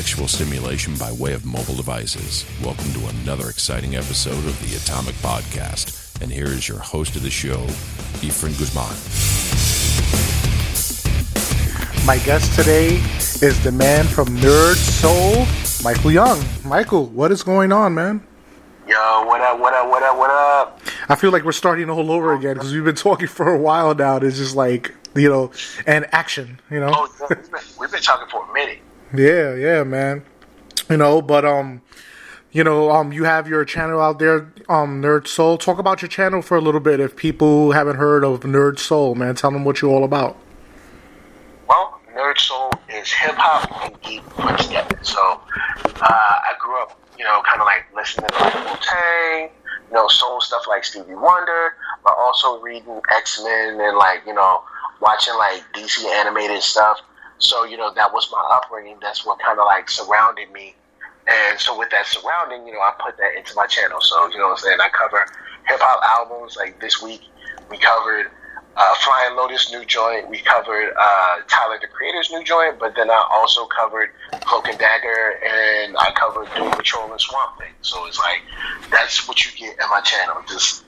intellectual stimulation by way of mobile devices. Welcome to another exciting episode of the Atomic Podcast. And here is your host of the show, Efren Guzman. My guest today is the man from Nerd Soul, Michael Young. Michael, what is going on, man? Yo, what up, what up, what up, what up? I feel like we're starting all over again because we've been talking for a while now. And it's just like, you know, and action, you know? Oh, we've, been, we've been talking for a minute. Yeah, yeah, man. You know, but, um, you know, um, you have your channel out there, um, Nerd Soul. Talk about your channel for a little bit if people haven't heard of Nerd Soul, man. Tell them what you're all about. Well, Nerd Soul is hip hop and geek put. So, uh, I grew up, you know, kind of like listening to like Wu Tang, you know, soul stuff like Stevie Wonder, but also reading X Men and like, you know, watching like DC animated stuff. So, you know, that was my upbringing. That's what kind of like surrounded me. And so with that surrounding, you know, I put that into my channel. So, you know what I'm saying? I cover hip hop albums. Like this week, we covered uh, Flying Lotus new joint. We covered uh, Tyler the Creator's new joint, but then I also covered Cloak and Dagger, and I covered Doom Patrol and Swamp Thing. So it's like that's what you get at my channel, just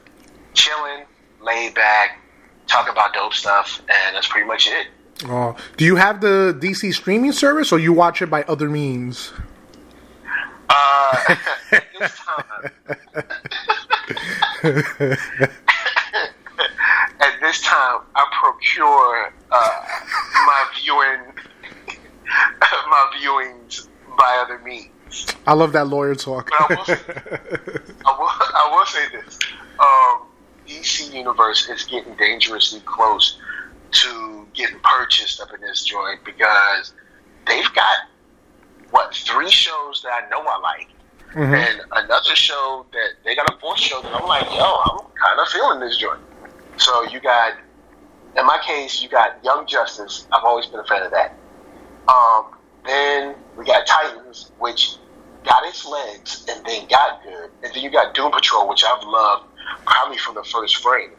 chilling, laid back, talk about dope stuff, and that's pretty much it. Uh, do you have the DC streaming service or you watch it by other means? Uh, at this time, at this time, I procure uh, my viewing, my viewings by other means. I love that lawyer talk. But I will say, I will, I will say this: um, DC Universe is getting dangerously close to getting purchased up in this joint because they've got what three shows that I know I like, Mhm. and another show that they got a fourth show that I'm like, yo, I'm kind of feeling this joint. So you got, in my case, you got Young Justice. I've always been a fan of that. Um, then we got Titans, which got its legs and then got good. And then you got Doom Patrol, which I've loved probably from the first frame.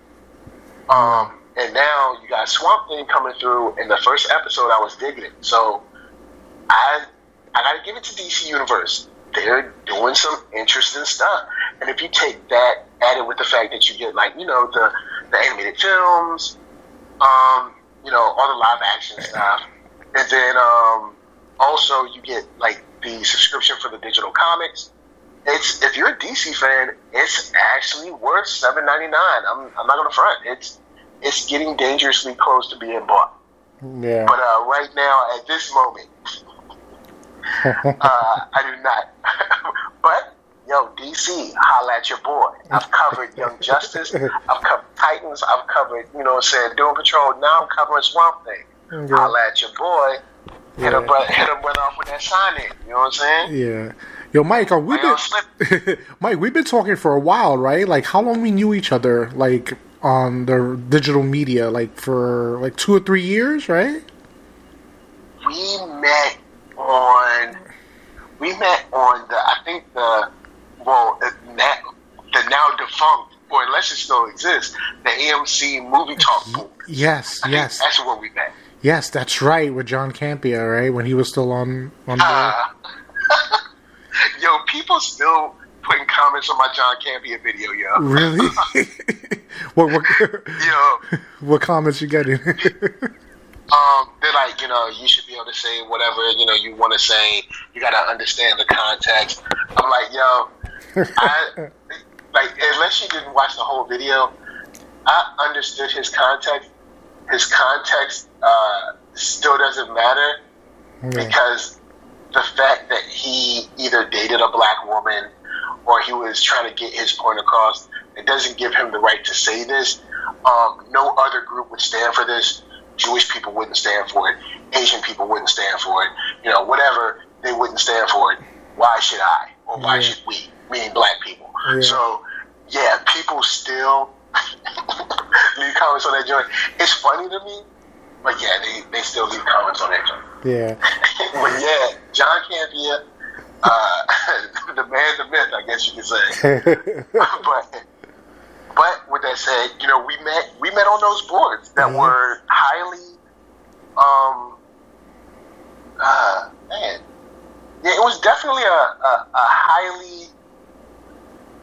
Um, and now you got Swamp Thing coming through. In the first episode, I was digging it. So I I gotta give it to DC Universe. They're doing some interesting stuff. And if you take that, added with the fact that you get like, you know, the the animated films, um, you know, all the live action stuff. And then um also you get like the subscription for the digital comics. It's if you're a DC fan, it's actually worth seven ninety nine. I'm I'm not gonna front. It's it's getting dangerously close to being bought. Yeah. But uh, right now, at this moment, uh, I do not. but yo, DC, holla at your boy. I've covered Young Justice. I've covered Titans. I've covered, you know, what I'm saying Doom Patrol. Now I'm covering Swamp Thing. Yeah. Holla at your boy. Hit Yeah. him, brother, hit him, brother off with that sign in. You know what I'm saying? Yeah. Yo, Mike, uh, we've been Mike, we've been talking for a while, right? Like, how long we knew each other, like on the digital media, like for like two or three years, right? we met on we met on the I think the well uh, na the now defunct or unless it still exists the AMC movie talk board. Yes, I yes, that's where we met. yes. That's right. With John Campea, right? When he was still on on board. Uh, yo, people still putting comments on my John Campea video, yo. really? what what Yo, what comments you getting? um, they're like, you know, you should be able to say whatever you know you want to say. You got to understand the context. I'm like, yo, I like unless you didn't watch the whole video, I understood his context. His context uh, still doesn't matter Yeah. because the fact that he either dated a black woman or he was trying to get his point across, it doesn't give him the right to say this. Um, no other group would stand for this. Jewish people wouldn't stand for it. Asian people wouldn't stand for it. You know, whatever, they wouldn't stand for it. Why should I? Or why Yeah. should we? Meaning black people. Yeah. So, yeah, people still leave comments on that joint. It's funny to me, but yeah, they, they still leave comments on joint. yeah. but yeah, John Campea, uh, the man, the myth, I guess you could say. but but with that said, you know, we met we met on those boards that Mhm. were highly um uh man. Yeah, it was definitely a, a, a highly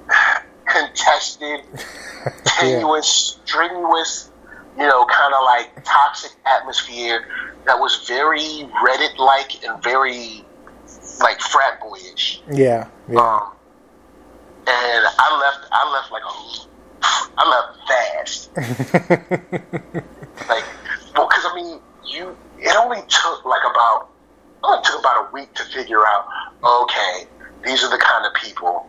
contested, tenuous, strenuous, you know, kind of like toxic atmosphere that was very Reddit like and very like frat boyish. Yeah, yeah. Um, and I left. I left like a. I left fast. like, well, because I mean, you. It only took like about. It only took about a week to figure out. Okay, these are the kind of people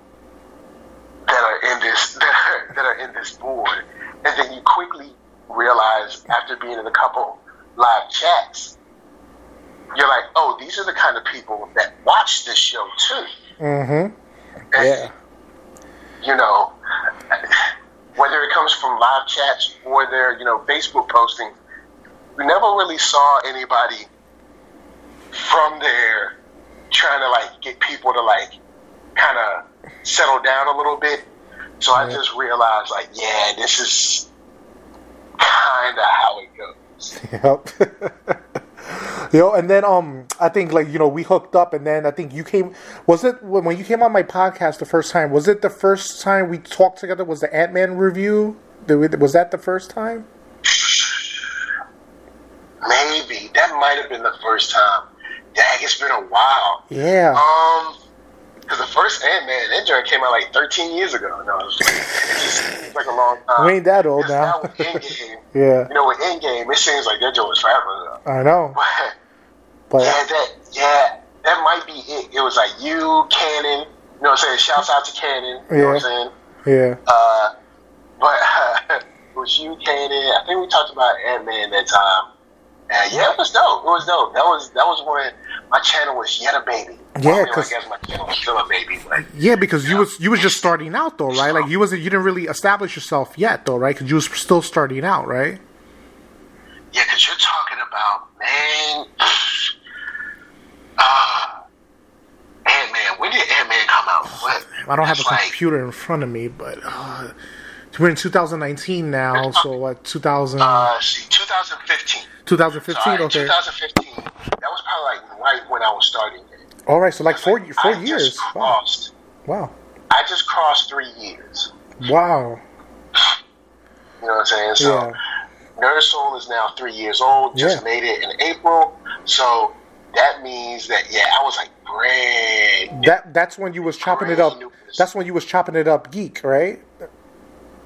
that are in this that are, that are in this board, and then you quickly realize after being in a couple live chats, you're like, oh, these are the kind of people that watch this show too. Mm-hmm. And, Yeah. You know, whether it comes from live chats or their, you know, Facebook postings, we never really saw anybody from there trying to like get people to like kind of settle down a little bit. So I just realized, like, yeah, this is kind of how it goes. Yep. Yo, and then um, I think like you know we hooked up, and then I think you came. Was it when when you came on my podcast the first time? Was it the first time we talked together? Was the Ant Man review? Was that the first time? Maybe that might have been the first time. Dag, it's been a while. Yeah. Um, because the first Ant Man, that joint came out like 13 years ago. No, it's, just it's like a long time. We ain't that old now. Endgame, Yeah. you know, with Endgame, it seems like that joint was forever ago. I know, But but yeah, that yeah, that might be it. It was like you, Cannon. You know what I'm saying? Shouts out to Cannon. You know what I'm saying? yeah, Uh, but it was you, Cannon. I think we talked about Ant Man that time. Uh, yeah, it was dope. It was dope. That was that was when my channel was yet a baby. Yeah, I, mean, I guess my channel was still a baby, but yeah. Because you was you was just starting out though, right? Like you wasn't you didn't really establish yourself yet though, right? Because you was still starting out, right? yeah, because you're talking about man. Uh, Ant Man. When did Ant Man come out? What? I don't have a That's like- computer in front of me, but uh, we're in 2019 now. So what? 2000, Uh, see, 2015. 2015. Sorry, Okay. 2015. That was probably like right when I was starting. it. All right. So like four Like, four I years. Just Wow. crossed. Wow. I just crossed three years. Wow. You know what I'm saying? So, Yeah. Nerd Soul is now three years old. Just Yeah. made it in April. So that means that yeah, I was like brand. That that's when you was chopping it up. That's when you was chopping it up, geek, right?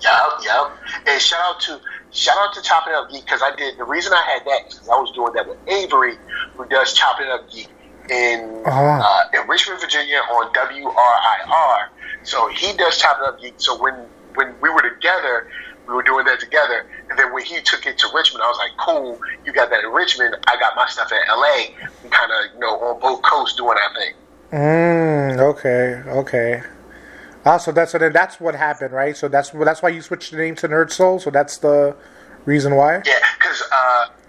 Yup, yup. And shout out to shout out to Chopping Up Geek because I did the reason I had that is because I was doing that with Avery, who does Chopping Up Geek in Ah. uh, in Richmond, Virginia on WRIR. So he does Chopping Up Geek. So when when we were together, we were doing that together. And then when he took it to Richmond, I was like, cool, you got that in Richmond. I got my stuff in LA. We kind of you know on both coasts doing our thing. Mm, okay, okay. Ah, so that's so then that's what happened, right? So that's that's why you switched the name to Nerd Soul. So that's the reason why. Yeah, because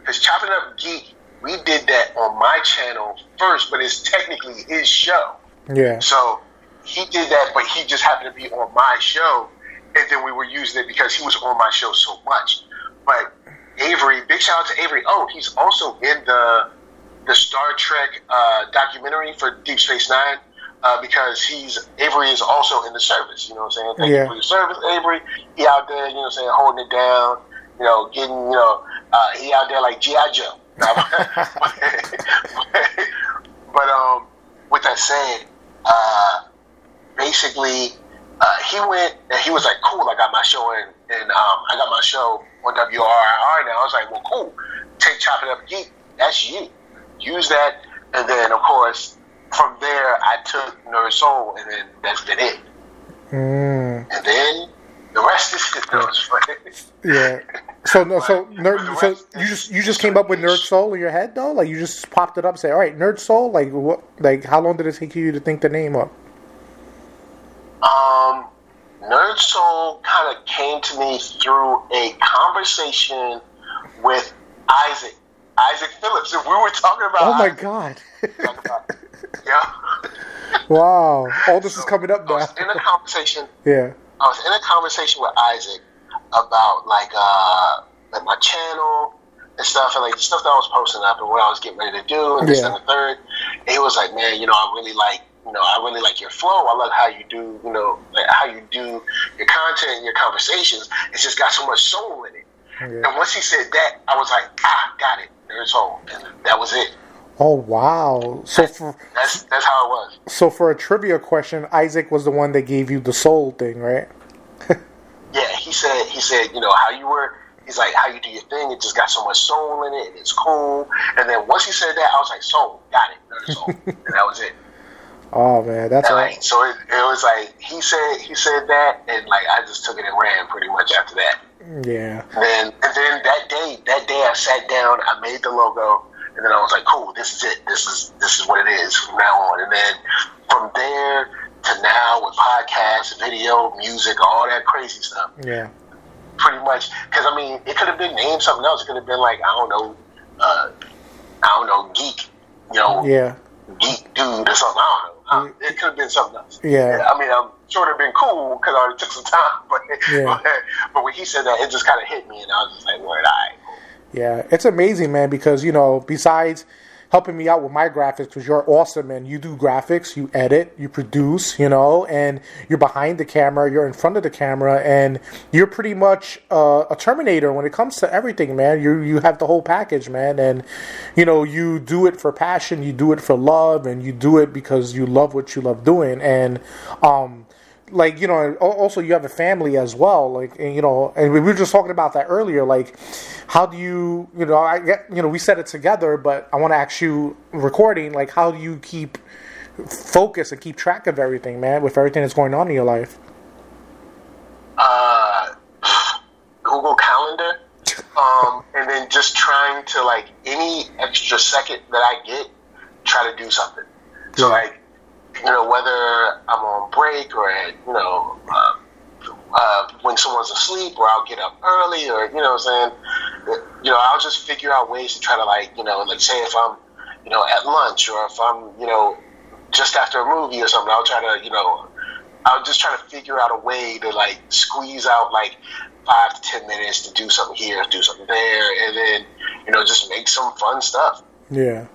because Chopping Up Geek, we did that on my channel first, but it's technically his show. Yeah. So he did that, but he just happened to be on my show, and then we were using it because he was on my show so much. But Avery, big shout out to Avery. Oh, he's also in the the Star Trek uh, documentary for Deep Space Nine. Uh, because he's Avery is also in the service, you know what I'm saying? Thank Yeah. you for your service, Avery. He out there, you know what I'm saying, holding it down, you know, getting, you know, uh, he out there like G.I. Joe. but um, with that said, uh, basically, uh, he went and he was like, "Cool, I got my show in, and um, I got my show on WRIR now." I was like, "Well, cool. Take Chop It Up Geek. That's you. Use that." And then, of course, from there, I took Nerd Soul, and then that's been it. Mm, And then the rest is funny. yeah. So no, so nerd. So you just you just came up with Nerd Soul in your head though? Like you just popped it up, and say, all right, Nerd Soul. Like what? Like how long did it take you to think the name up? Um, Nerd Soul kind of came to me through a conversation with Isaac, Isaac Phillips, If we were talking about. Oh my Isaac, god! about- yeah. wow, all this is coming up I was in a conversation. yeah. I was in a conversation with Isaac about like uh like my channel and stuff and like the stuff that I was posting up and what I was getting ready to do and this Yeah. and the third. And he was like, Man, you know, I really like you know, I really like your flow. I love how you do, you know, like how you do your content and your conversations. It's just got so much soul in it. Yeah. And once he said that, I was like, ah, got it. There's soul, that was it. Oh wow! So for that's that's how it was. So for a trivia question, Isaac was the one that gave you the soul thing, right? yeah, he said he said you know how you were. He's like how you do your thing. It just got so much soul in it, and it's cool. And then once he said that, I was like, soul, got it, soul, and that was it. Oh man, that's and, like so. It, it was like he said he said that, and like I just took it and ran pretty much after that. Yeah. And then and then that day, that day I sat down, I made the logo and then I was like, cool, this is it. This is this is what it is from now on. And then from there to now with podcasts, video, music, all that crazy stuff. Yeah. Pretty much, because I mean, it could have been named something else. It could have been like I don't know, uh, I don't know, geek, you know, yeah, geek dude or something. I don't know. it could have been something else. Yeah. I mean, I'm sure it'd been cool because I took some time, but, yeah. but but when he said that, it just kind of hit me, and I was just like, "Word, I." Yeah, it's amazing, man, because, you know, besides helping me out with my graphics, because you're awesome, and you do graphics, you edit, you produce, you know, and you're behind the camera, you're in front of the camera, and you're pretty much uh, a Terminator when it comes to everything, man. You you have the whole package, man, and you know you do it for passion, you do it for love, and you do it because you love what you love doing, and um, like you know also you have a family as well like and, you know and we were just talking about that earlier like how do you you know i get you know we said it together but i want to ask you recording like how do you keep focus and keep track of everything man with everything that's going on in your life? Uh google calendar um and then just trying to like any extra second that i get try to do something. So like you know, whether I'm on break or you know, uh, uh, when someone's asleep or I'll get up early or, you know what I'm saying? You know, I'll just figure out ways to try to like, you know, like say if I'm, you know, at lunch or if I'm, you know, just after a movie or something, I'll try to, you know, I'll just try to figure out a way to like squeeze out like five to ten minutes to do something here, do something there, and then, you know, just make some fun stuff. Yeah.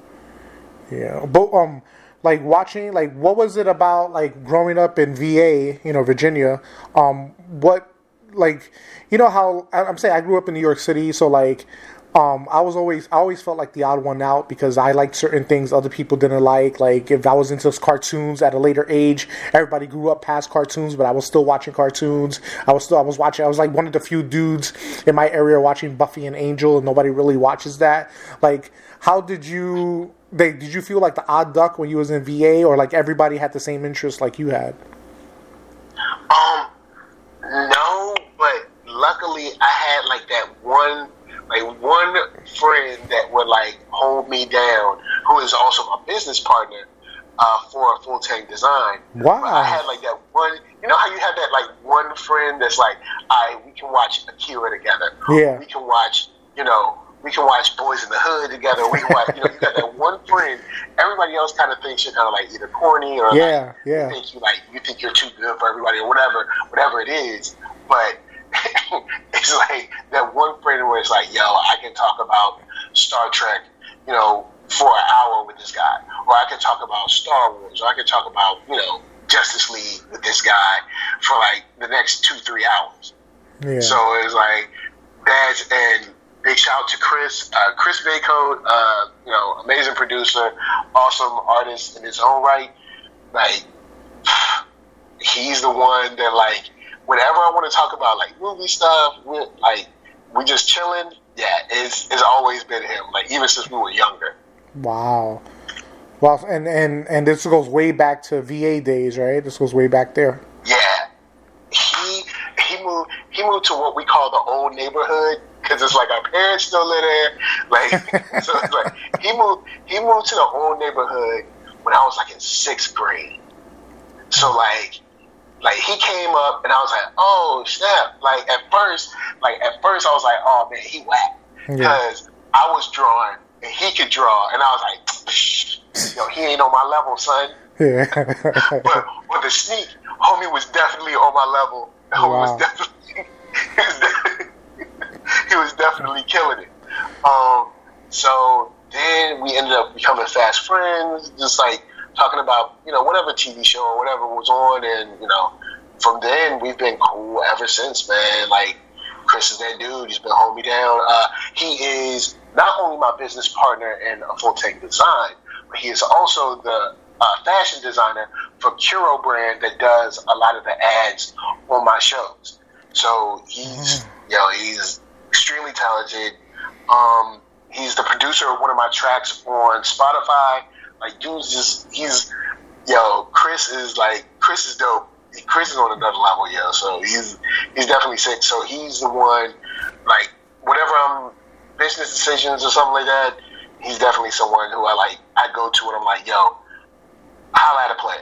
Yeah. But, um, like watching like what was it about like growing up in VA, you know, Virginia? Um, what like you know how I'm saying I grew up in New York City, so like um, I was always I always felt like the odd one out because I liked certain things other people didn't like. Like if I was into cartoons at a later age, everybody grew up past cartoons, but I was still watching cartoons. I was still I was watching. I was like one of the few dudes in my area watching Buffy and Angel, and nobody really watches that. Like, how did you? They, did you feel like the odd duck when you was in VA, or like everybody had the same interest like you had? Um, no, but luckily I had like that one, like one friend that would like hold me down, who is also my business partner uh, for a full tank design. Wow! But I had like that one. You know how you have that like one friend that's like, I we can watch Akira together. Yeah. We can watch, you know, we can watch Boyz n the Hood together. We can watch, you know, you got that one friend. Everybody else kind of thinks you're kind of like either corny or yeah, like, yeah. You think you like you think you're too good for everybody or whatever, whatever it is. But it's like that one friend where it's like, yo, I can talk about Star Trek, you know, for an hour with this guy, or I can talk about Star Wars, or I can talk about you know Justice League with this guy for like the next two three hours. Yeah. So it's like that's and big shout out to Chris, uh, Chris Baycode, uh, you know, amazing producer, awesome artist in his own right. Like, he's the one that like, whenever I want to talk about like movie stuff, we're like we're just chilling. Yeah, it's it's always been him. Like even since we were younger. Wow. Well, and and and this goes way back to VA days, right? This goes way back there. Yeah, he he moved he moved to what we call the old neighborhood because it's like our parents still live there. Like, so it's like he moved. He moved to the old neighborhood when I was like in sixth grade. So mm. like, like he came up and I was like, oh snap! Like at first, like at first I was like, oh man, he whack because yeah. I was drawing and he could draw, and I was like, yo, he ain't on my level, son. Yeah. but with the sneak, homie was definitely on my level. Homie wow. was definitely. he was definitely killing it. Um, so then we ended up becoming fast friends, just like talking about you know whatever TV show or whatever was on, and you know from then we've been cool ever since, man. Like Chris is that dude. He's been holding me down. Uh, he is not only my business partner in a full tank design, but he is also the uh, fashion designer for Curo brand that does a lot of the ads on my shows. So he's, you know, he's extremely talented. Um, he's the producer of one of my tracks on Spotify. Like, dude's just, he's, yo, Chris is like, Chris is dope. Chris is on another level, yo. So he's, he's definitely sick. So he's the one, like, whatever I'm, business decisions or something like that, he's definitely someone who I like, I go to and I'm like, yo, holla at a play.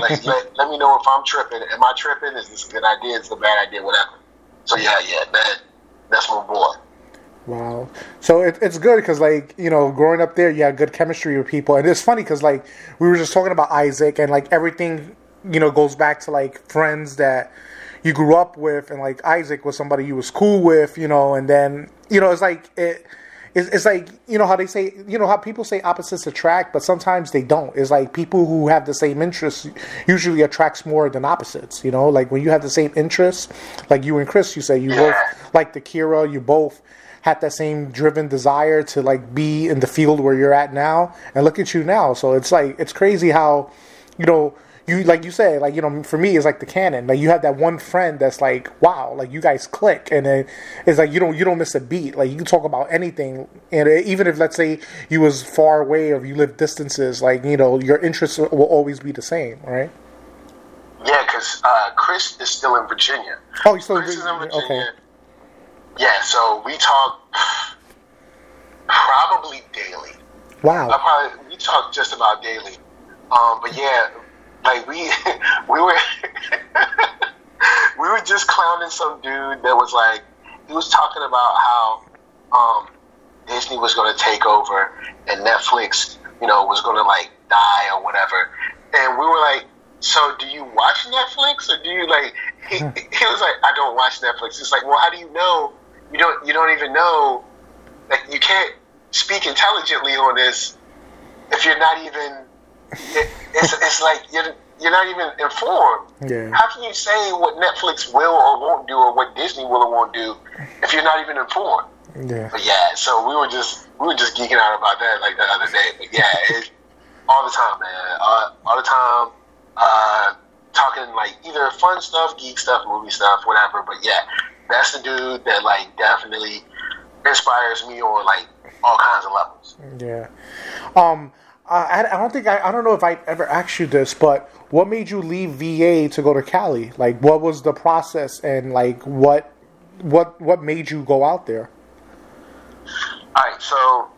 like, let, let me know if I'm tripping. Am I tripping? Is this a good idea? Is it a bad idea? Whatever. So yeah, yeah, that that's my boy. Wow. So it, it's good because, like, you know, growing up there, you had good chemistry with people. And it's funny because, like, we were just talking about Isaac and, like, everything, you know, goes back to, like, friends that you grew up with. And, like, Isaac was somebody you was cool with, you know, and then, you know, it's like, it, it's, it's like you know how they say you know how people say opposites attract but sometimes they don't. It's like people who have the same interests usually attracts more than opposites you know? Like when you have the same interests like you and chris you say you both like the kira you both had that same driven desire to like be in the field where you're at now and look at you now. So it's like it's crazy how you know you like you say like you know for me it's like the canon like you have that one friend that's like wow like you guys click. And then it's like you don't you don't miss a beat. Like you can talk about anything. And even if let's say you was far away or you live distances like you know your interests will always be the same right? Yeah because uh, chris is still in virginia. Oh he's still chris in is in Virginia. virginia. Okay yeah so we talk probably daily. Wow. I probably we talk just about daily. Um, but yeah like we we were we were just clowning some dude that was like he was talking about how um, Disney was going to take over and Netflix, you know, was going to like die or whatever. And we were like, so do you watch Netflix or do you like? He, he was like, I don't watch Netflix. It's like, well, how do you know? You don't. You don't even know. Like, you can't speak intelligently on this if you're not even it, it's, it's like you're, you're not even informed. Yeah. How can you say what Netflix will or won't do or what Disney will or won't do if you're not even informed? yeah But yeah, so we were just we were just geeking out about that like the other day. But yeah, it, all the time, man, uh, all the time, uh, talking like either fun stuff, geek stuff, movie stuff, whatever. But yeah, that's the dude that like definitely inspires me on like all kinds of levels. Yeah. Um, I, I don't think I, I don't know if I ever asked you this, but what made you leave VA to go to Cali? Like, what was the process, and like, what, what, what made you go out there? All right, so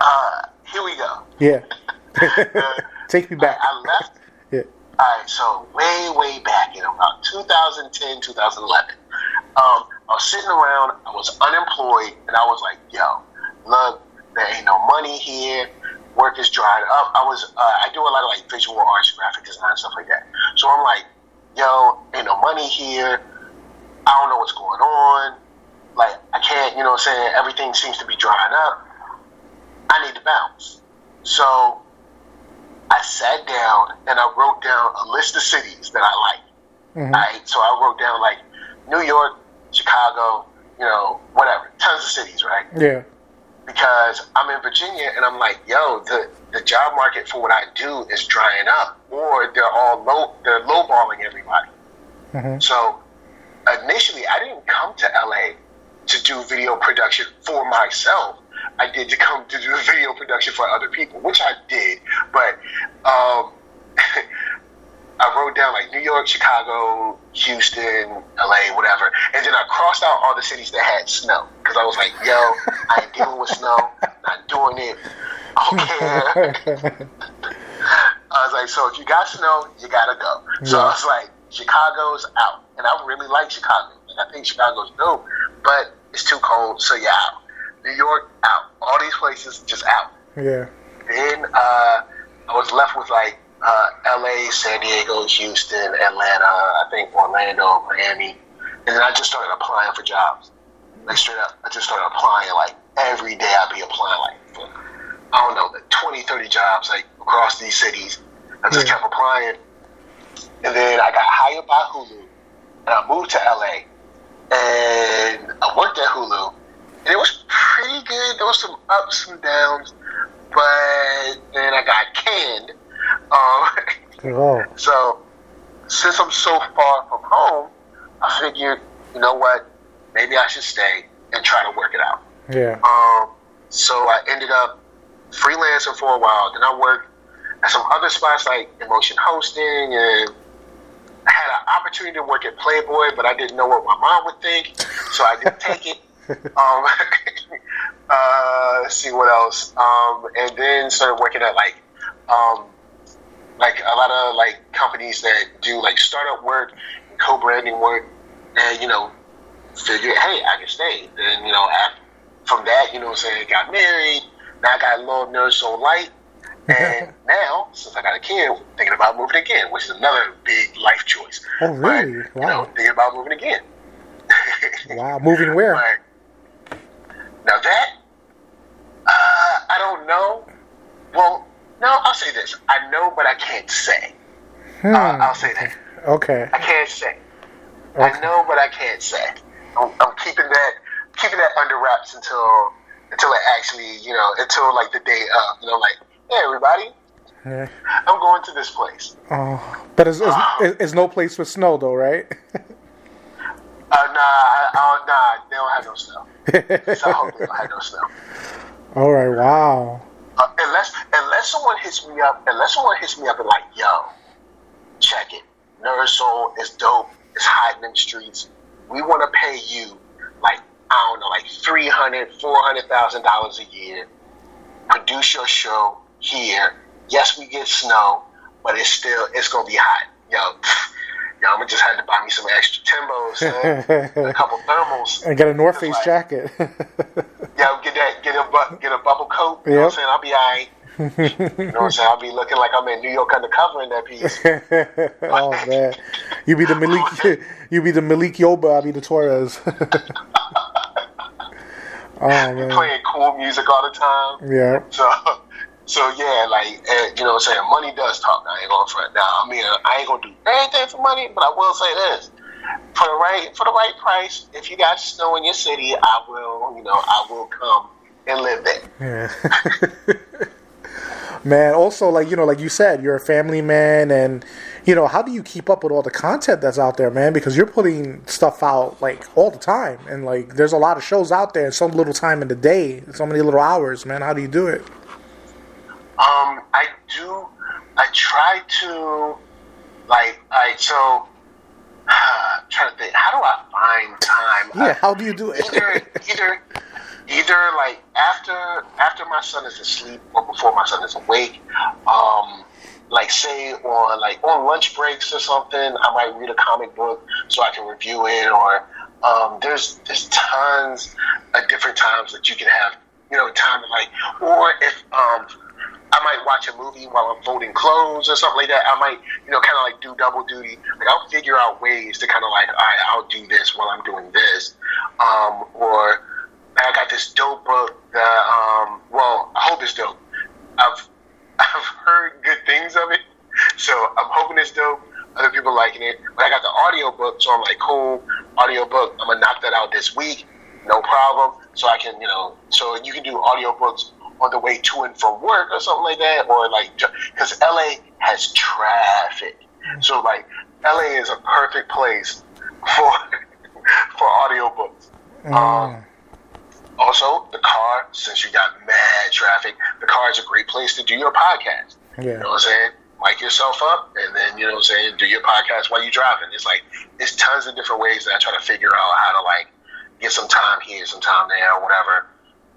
uh, here we go. Yeah. Take me back. I left. Yeah. All right, so way, way back in about 2010, 2011, um, I was sitting around, I was unemployed, and I was like, yo, look, there ain't no money here. Work is dried up. I was, uh, I do a lot of like visual arts, graphic design, stuff like that. So I'm like, yo, ain't no money here. I don't know what's going on. Like, I can't, you know what I'm saying? Everything seems to be drying up. I need to bounce. So I sat down and I wrote down a list of cities that I like. Mhm. Right? So I wrote down like New York, Chicago, you know, whatever, tons of cities, right? Yeah. Because I'm in Virginia and I'm like, yo, the, the job market for what I do is drying up, or they're all low, they're lowballing everybody. Mhm. So initially, I didn't come to LA to do video production for myself. I did to come to do video production for other people, which I did. But um, I wrote down like New York, Chicago, Houston, LA, whatever, and then I crossed out all the cities that had snow because I was like, "Yo, I ain't dealing with snow. Not doing it. I don't care." I was like, "So if you got snow, you gotta go." So I was like, "Chicago's out," and I really like Chicago. Like, I think Chicago's dope, but it's too cold, so you're out. New York out. All these places just out. yeah. Then uh, I was left with like uh, L.A., San Diego, Houston, Atlanta, I think Orlando, Miami, and then I just started applying for jobs. Like straight up, I just started applying like every day. I'd be applying like for I don't know, like 20, 30 jobs like across these cities. I just Yeah. kept applying. And then I got hired by Hulu and I moved to LA and I worked at Hulu and it was pretty good. There was some ups and downs, but then I got canned. Um, Oh, so since I'm so far from home, I figured, you know what, maybe I should stay and try to work it out. yeah. Um, so I ended up freelancing for a while. Then I worked at some other spots like emotion hosting, and I had an opportunity to work at Playboy, but I didn't know what my mom would think, so I didn't take it. Um, uh, let's see what else. Um, and then started working at like, um, like a lot of like companies that do like startup work, co-branding work, and you know, figure, hey, I can stay. And you know, after, from that, you know, what I'm saying, got married. Now I got a little nerd so light. And now, since I got a kid, thinking about moving again, which is another big life choice. Oh, really? But, You know, Wow. thinking about moving again. Wow. Moving where? But now that uh, I don't know. Well, no, I'll say this. I know, but I can't say. Hmm. Uh, I'll say that. Okay. I can't say. I know, but I can't say. I'm, I'm keeping that keeping that under wraps until until it actually, you know, until like the day of. You know, like, hey, everybody, Yeah. I'm going to this place. Oh, but it's, it's, it's, it's no place with snow though, right? Uh, nah, I, I, nah, they don't have no snow. So I hope they don't have no snow. All right. Wow. Uh, unless unless someone hits me up, unless someone hits me up and like, yo, check it, Nerd Soul is dope. It's hiding in the streets. We want to pay you like I don't know, like three hundred, four hundred thousand dollars a year. Produce your show here. Yes, we get snow, but it's still it's gonna be hot. Yo, yo, I'm gonna just have to buy me some extra Timbos, and a couple thermals. And get a North Face Like- jacket. Yeah, get that, get a bu- get a bubble coat. You know what I'm saying? I'll be alright. You know what I'm saying? I'll be looking like I'm in New York undercover in that piece. oh man, you be the Malik, you be the Malik Yoba, I'll be the Torres. oh man, Playing cool music all the time. yeah, So, so yeah, like you know what I'm saying? Money does talk. I ain't gonna front. Now, I mean, I ain't gonna do anything for money, but I will say this: for the right for the right price, if you got snow in your city, I will. You know, I will come and live there. yeah. man, also like you know, like you said, you're a family man, and you know, how do you keep up with all the content that's out there, man? Because you're putting stuff out like all the time, and like there's a lot of shows out there, and so little time in the day, so many little hours, man. How do you do it? Um, I do. I try to, like, I so. Trying to think. How do I find time? Yeah, how do you do it? either, either, either like after after my son is asleep or before my son is awake. Um, like say on like on lunch breaks or something, I might read a comic book so I can review it. Or um, there's there's tons of different times that you can have, you know, time to like. Or if um, I might watch a movie while I'm folding clothes or something like that. I might, you know, kind of like do double duty. Like I'll figure out ways to kind of like, I'll do this while I'm doing this. Um, or I got this dope book that, um, well, I hope it's dope. I've I've heard good things of it, so I'm hoping it's dope. Other people liking it, but I got the audio book, so I'm like, cool, audio book. I'm gonna knock that out this week, no problem. So I can, you know, so you can do audio books on the way to and from work or something like that, or like because LA has traffic, so like LA is a perfect place for for audiobooks. Um, also, the car, since you got mad traffic, the car is a great place to do your podcast. You Yeah. know what I'm saying? Mic yourself up, and then, you know what I'm saying, do your podcast while you're driving. It's like, it's tons of different ways that I try to figure out how to, like, get some time here, some time there, or whatever,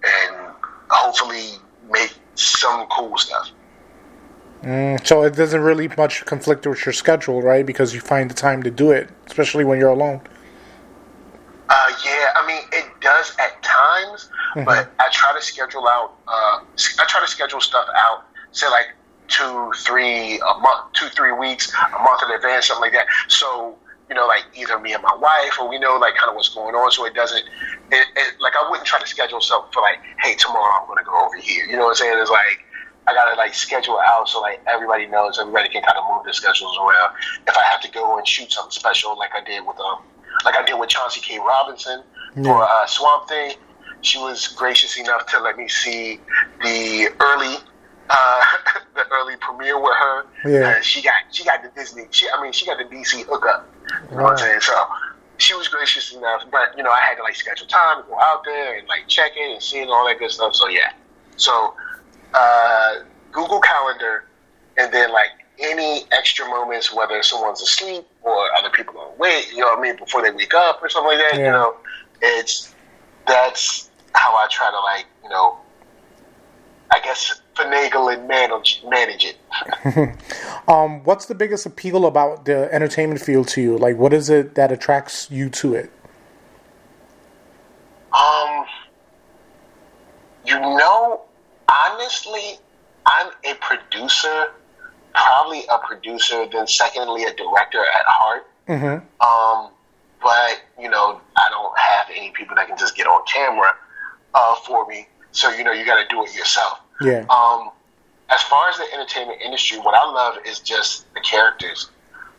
and hopefully make some cool stuff. Mm, so it doesn't really much conflict with your schedule, right? Because you find the time to do it, especially when you're alone. Uh, yeah, I mean it does at times, but I try to schedule out. Uh, I try to schedule stuff out, say like two, three a month, two, three weeks, a month in advance, something like that. So you know, like either me and my wife, or we know like kind of what's going on, so it doesn't, it, it, like I wouldn't try to schedule something for like, hey, tomorrow I'm going to go over here. You know what I'm saying? It's like I gotta like schedule out so like everybody knows, everybody can kind of move their schedules around. If I have to go and shoot something special, like I did with um, like I did with Chauncey K. Robinson Yeah. for uh, Swamp Thing, she was gracious enough to let me see the early. Uh, the early premiere with her, Yeah. Uh, she got she got the Disney. She, I mean, she got the DC hookup. You know what I'm saying? So she was gracious enough, but you know, I had to like schedule time to go out there and like check in and see and all that good stuff. So yeah, so uh, Google Calendar, and then like any extra moments, whether someone's asleep or other people are awake, you know what I mean, before they wake up or something like that. Yeah. You know, it's that's how I try to like you know, I guess finagle and manage manage it. Um, what's the biggest appeal about the entertainment field to you? Like, what is it that attracts you to it? Um, you know, honestly, I'm a producer, probably a producer, then secondly a director at heart. Mm-hmm. Um, but you know, I don't have any people that can just get on camera uh, for me. So you know, you got to do it yourself. Yeah. Um, as far as the entertainment industry, what I love is just the characters.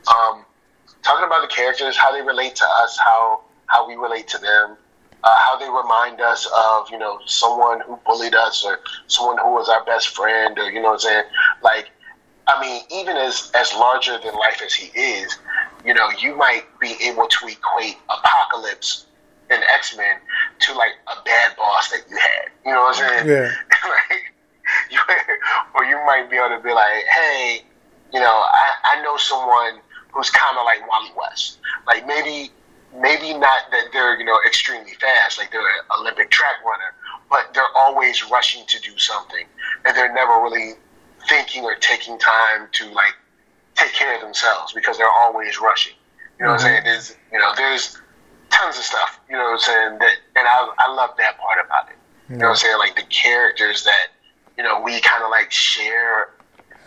Um, talking about the characters, how they relate to us, how how we relate to them, uh, how they remind us of you know someone who bullied us or someone who was our best friend, or you know what I'm saying. Like, I mean, even as as larger than life as he is, you know, you might be able to equate Apocalypse and X Men to like a bad boss that you had. You know what I'm saying? Yeah. like, you, or you might be able to be like, hey, you know, I, I know someone who's kind of like Wally West. Like maybe, maybe not that they're you know extremely fast, like they're an Olympic track runner, but they're always rushing to do something, and they're never really thinking or taking time to like take care of themselves because they're always rushing. You know what I'm mm-hmm. saying? There's you know there's tons of stuff. You know what I'm saying? That and I I love that part about it. You know what I'm saying? Like the characters that you know we kind of like share,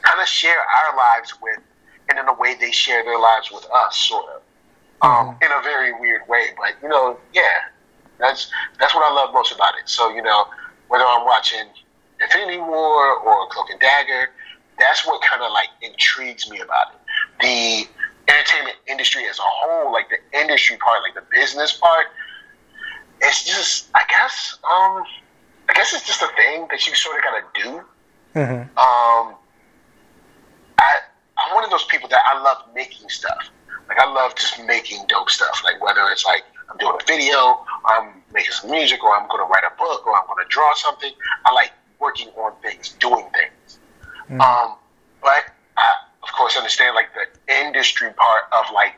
kind of share our lives with, and in a way they share their lives with us, sort of, um, in a very weird way. But you know, yeah, that's that's what I love most about it. So you know, whether I'm watching Infinity War or Cloak and Dagger, that's what kind of like intrigues me about it. The entertainment industry as a whole, like the industry part, like the business part, it's just, I guess, um, I guess it's just a thing that you sort of gotta do. Mm-hmm. Um, I I'm one of those people that I love making stuff. Like I love just making dope stuff. Like whether it's like I'm doing a video, I'm making some music, or I'm going to write a book, or I'm going to draw something. I like working on things, doing things. Um, but I, of course, understand like the industry part of like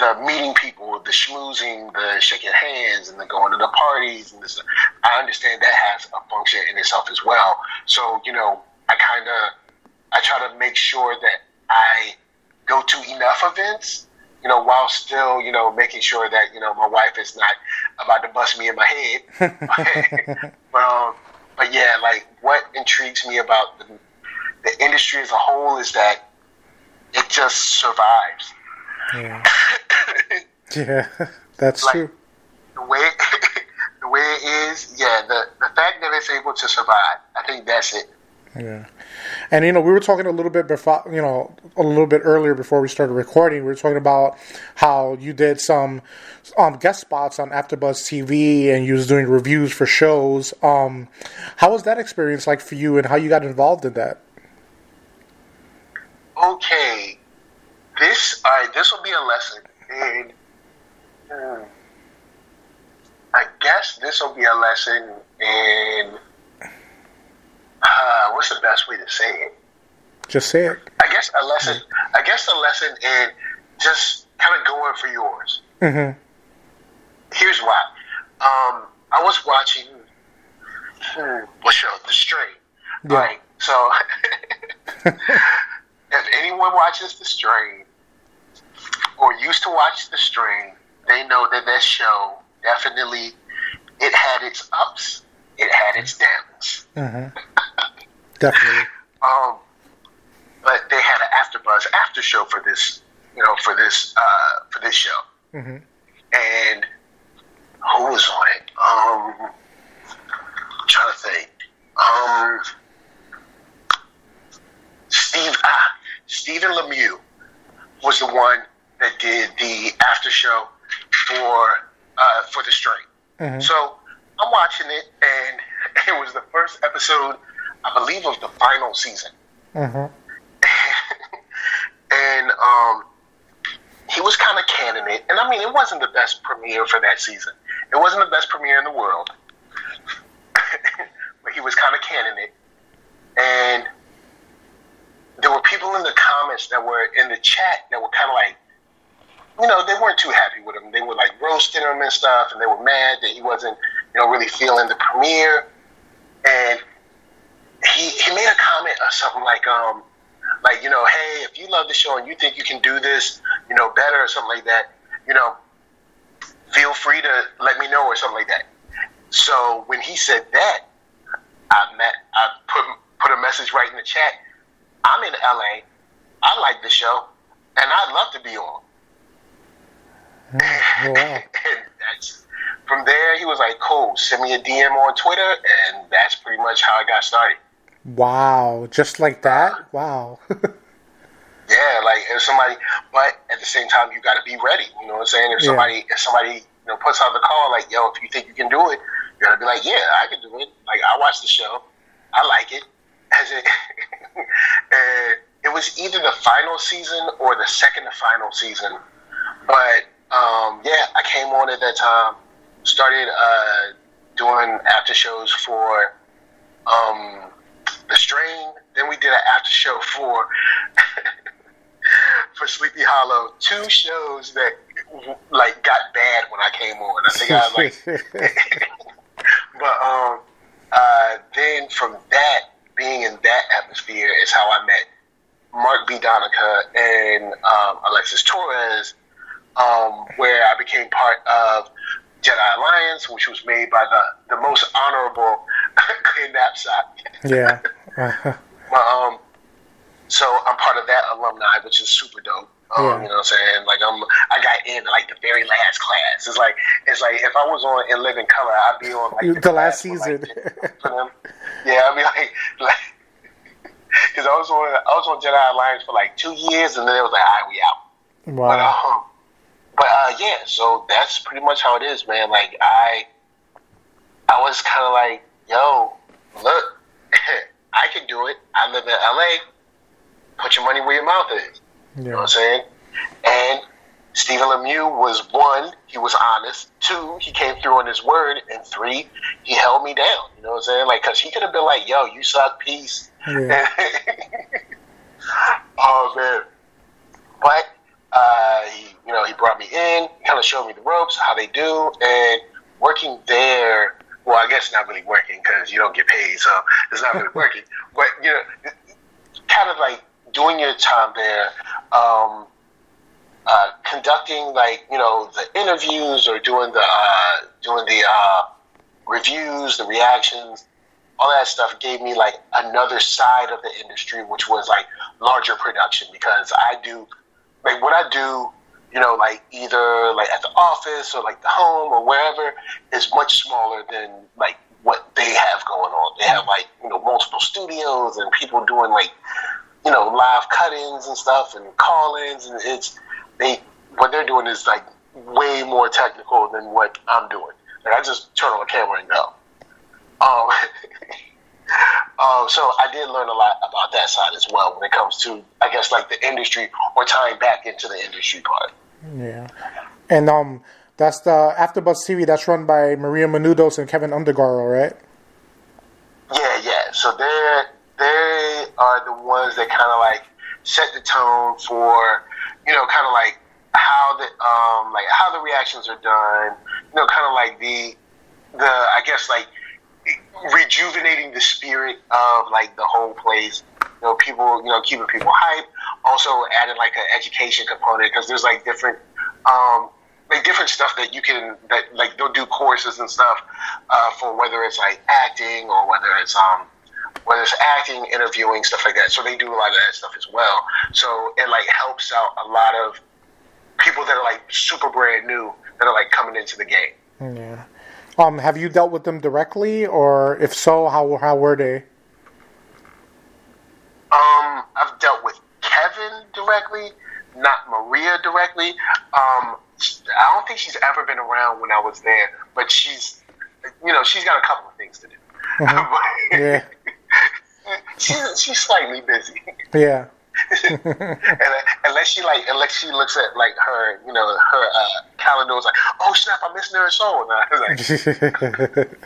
the meeting people, the schmoozing, the shaking hands, and the going to the parties, and this. I understand that has a function in itself as well. So you know, I kind of I try to make sure that I go to enough events, you know, while still, you know, making sure that, you know, my wife is not about to bust me in my head. but, um, but yeah, like what intrigues me about the, the industry as a whole is that it just survives. Yeah. yeah. That's Like- true. The way the way it is, yeah, the, the fact that it's able to survive, I think that's it. Yeah. And you know, we were talking a little bit before, you know, a little bit earlier before we started recording. We were talking about how you did some um, guest spots on AfterBuzz TV, and you was doing reviews for shows. Um, how was that experience like for you, and how you got involved in that? okay, this all right, this will be a lesson, and hmm, I guess this will be a lesson in uh, what's the best way to say it? Just say it. I guess a lesson. I guess a lesson in just kind of going for yours. Mm-hmm. Here's why. Um, I was watching hmm, what show? The Strain. Yeah. Right. So if anyone watches The Strain or used to watch The Strain, they know that that show definitely it had its ups, it had its downs. Mm-hmm. Definitely. Um, but they had an AfterBuzz after show for this, you know, for this uh, for for this show, mm-hmm. and who was on it? Um, I'm trying to think. Um, Steve ah, Stephen Lemieux was the one that did the after show for uh, for the Strain. Mm-hmm. So I'm watching it, and it was the first episode, I believe, of the final season. Mm-hmm. and um, he was kind of canning it, and I mean, it wasn't the best premiere for that season. It wasn't the best premiere in the world, but he was kind of canning it, and there were people in the comments that were in the chat that were kind of like, you know, they weren't too happy with him. They were like roasting him and stuff, and they were mad that he wasn't, you know, really feeling the premiere. And he he made a comment or something like, um, like you know, hey, if you love the show and you think you can do this, you know, better or something like that, you know, feel free to let me know or something like that. So when he said that, I met, I put put a message right in the chat. I'm in LA. I like the show, and I'd love to be on. Oh, and that's from there. He was like, "Cool, send me a DM on Twitter," and that's pretty much how I got started. Wow, just like that? Uh, wow. yeah, like if somebody, but at the same time, you got to be ready. You know what I'm saying? If somebody, yeah. if somebody, you know, puts out the call like, "Yo, if you think you can do it," you got to be like, "Yeah, I can do it." Like I watched the show, I like it. As it, it was either the final season or the second to final season, but um, yeah, I came on at that time. Started uh, doing after shows for um, the Strain. Then we did an after show for for Sleepy Hollow. Two shows that like got bad when I came on. I think I like. but um, uh, then from that being in that atmosphere is how I met Mark B. Donica and um, Alexis Torres, um, where I became part of Jedi Alliance, which was made by the, the most honorable Clay Napzok. Yeah. Uh-huh. um, so I'm part of that alumni, which is super dope. Um, yeah. You know what I'm saying? Like I'm, I got in like the very last class. It's like it's like if I was on in Living Color, I'd be on like the, the last season. like, yeah, I mean like, like because I was on I was on Jedi Alliance for like two years, and then it was like, all right, we out. Wow. But, um, but uh, yeah, so that's pretty much how it is, man. Like I, I was kind of like, yo, look, I can do it. I live in LA. Put your money where your mouth is. Yeah. You know what I'm saying? And Stephen Lemieux was one, he was honest. Two, he came through on his word. And three, he held me down. You know what I'm saying? Like, because he could have been like, yo, you suck, peace. Yeah. oh, man. But, uh, he, you know, he brought me in, kind of showed me the ropes, how they do. And working there, well, I guess not really working because you don't get paid, so it's not really working. But, you know, kind of like doing your time there, um, uh, conducting like you know the interviews or doing the uh, doing the uh, reviews, the reactions, all that stuff gave me like another side of the industry, which was like larger production because I do like what I do. You know, like either like at the office or like the home or wherever is much smaller than like what they have going on. They have like you know multiple studios and people doing like you know, live cut-ins and stuff and call-ins, and it's they what they're doing is like way more technical than what I'm doing. Like I just turn on the camera and go. Um, um, so I did learn a lot about that side as well when it comes to, I guess, like the industry or tying back into the industry part. Yeah, and um, that's the AfterBuzz TV that's run by Maria Menounos and Keven Undergaro, right? Yeah, yeah. So they're they are the ones that kind of like set the tone for, you know, kind of like how the um like how the reactions are done. You know, kind of like the the I guess like rejuvenating the spirit of like the whole place. You know, people, you know, keeping people hype. Also adding like an education component because there's like different, um, like different stuff that you can that like they'll do courses and stuff uh, for whether it's like acting or whether it's um whether it's acting, interviewing, stuff like that. So they do a lot of that stuff as well. So it like helps out a lot of people that are like super brand new that are like coming into the game. Yeah. Um, have you dealt with them directly, or if so, how how were they? Um, I've dealt with Keven directly, not Maria directly. Um, I don't think she's ever been around when I was there, but she's, you know, she's got a couple of things to do. Mm-hmm. yeah. she's she's slightly busy. Yeah. And, unless she like, unless she looks at like her, you know, her uh, calendar was like, oh snap, I missed Nerd Soul. And I was like,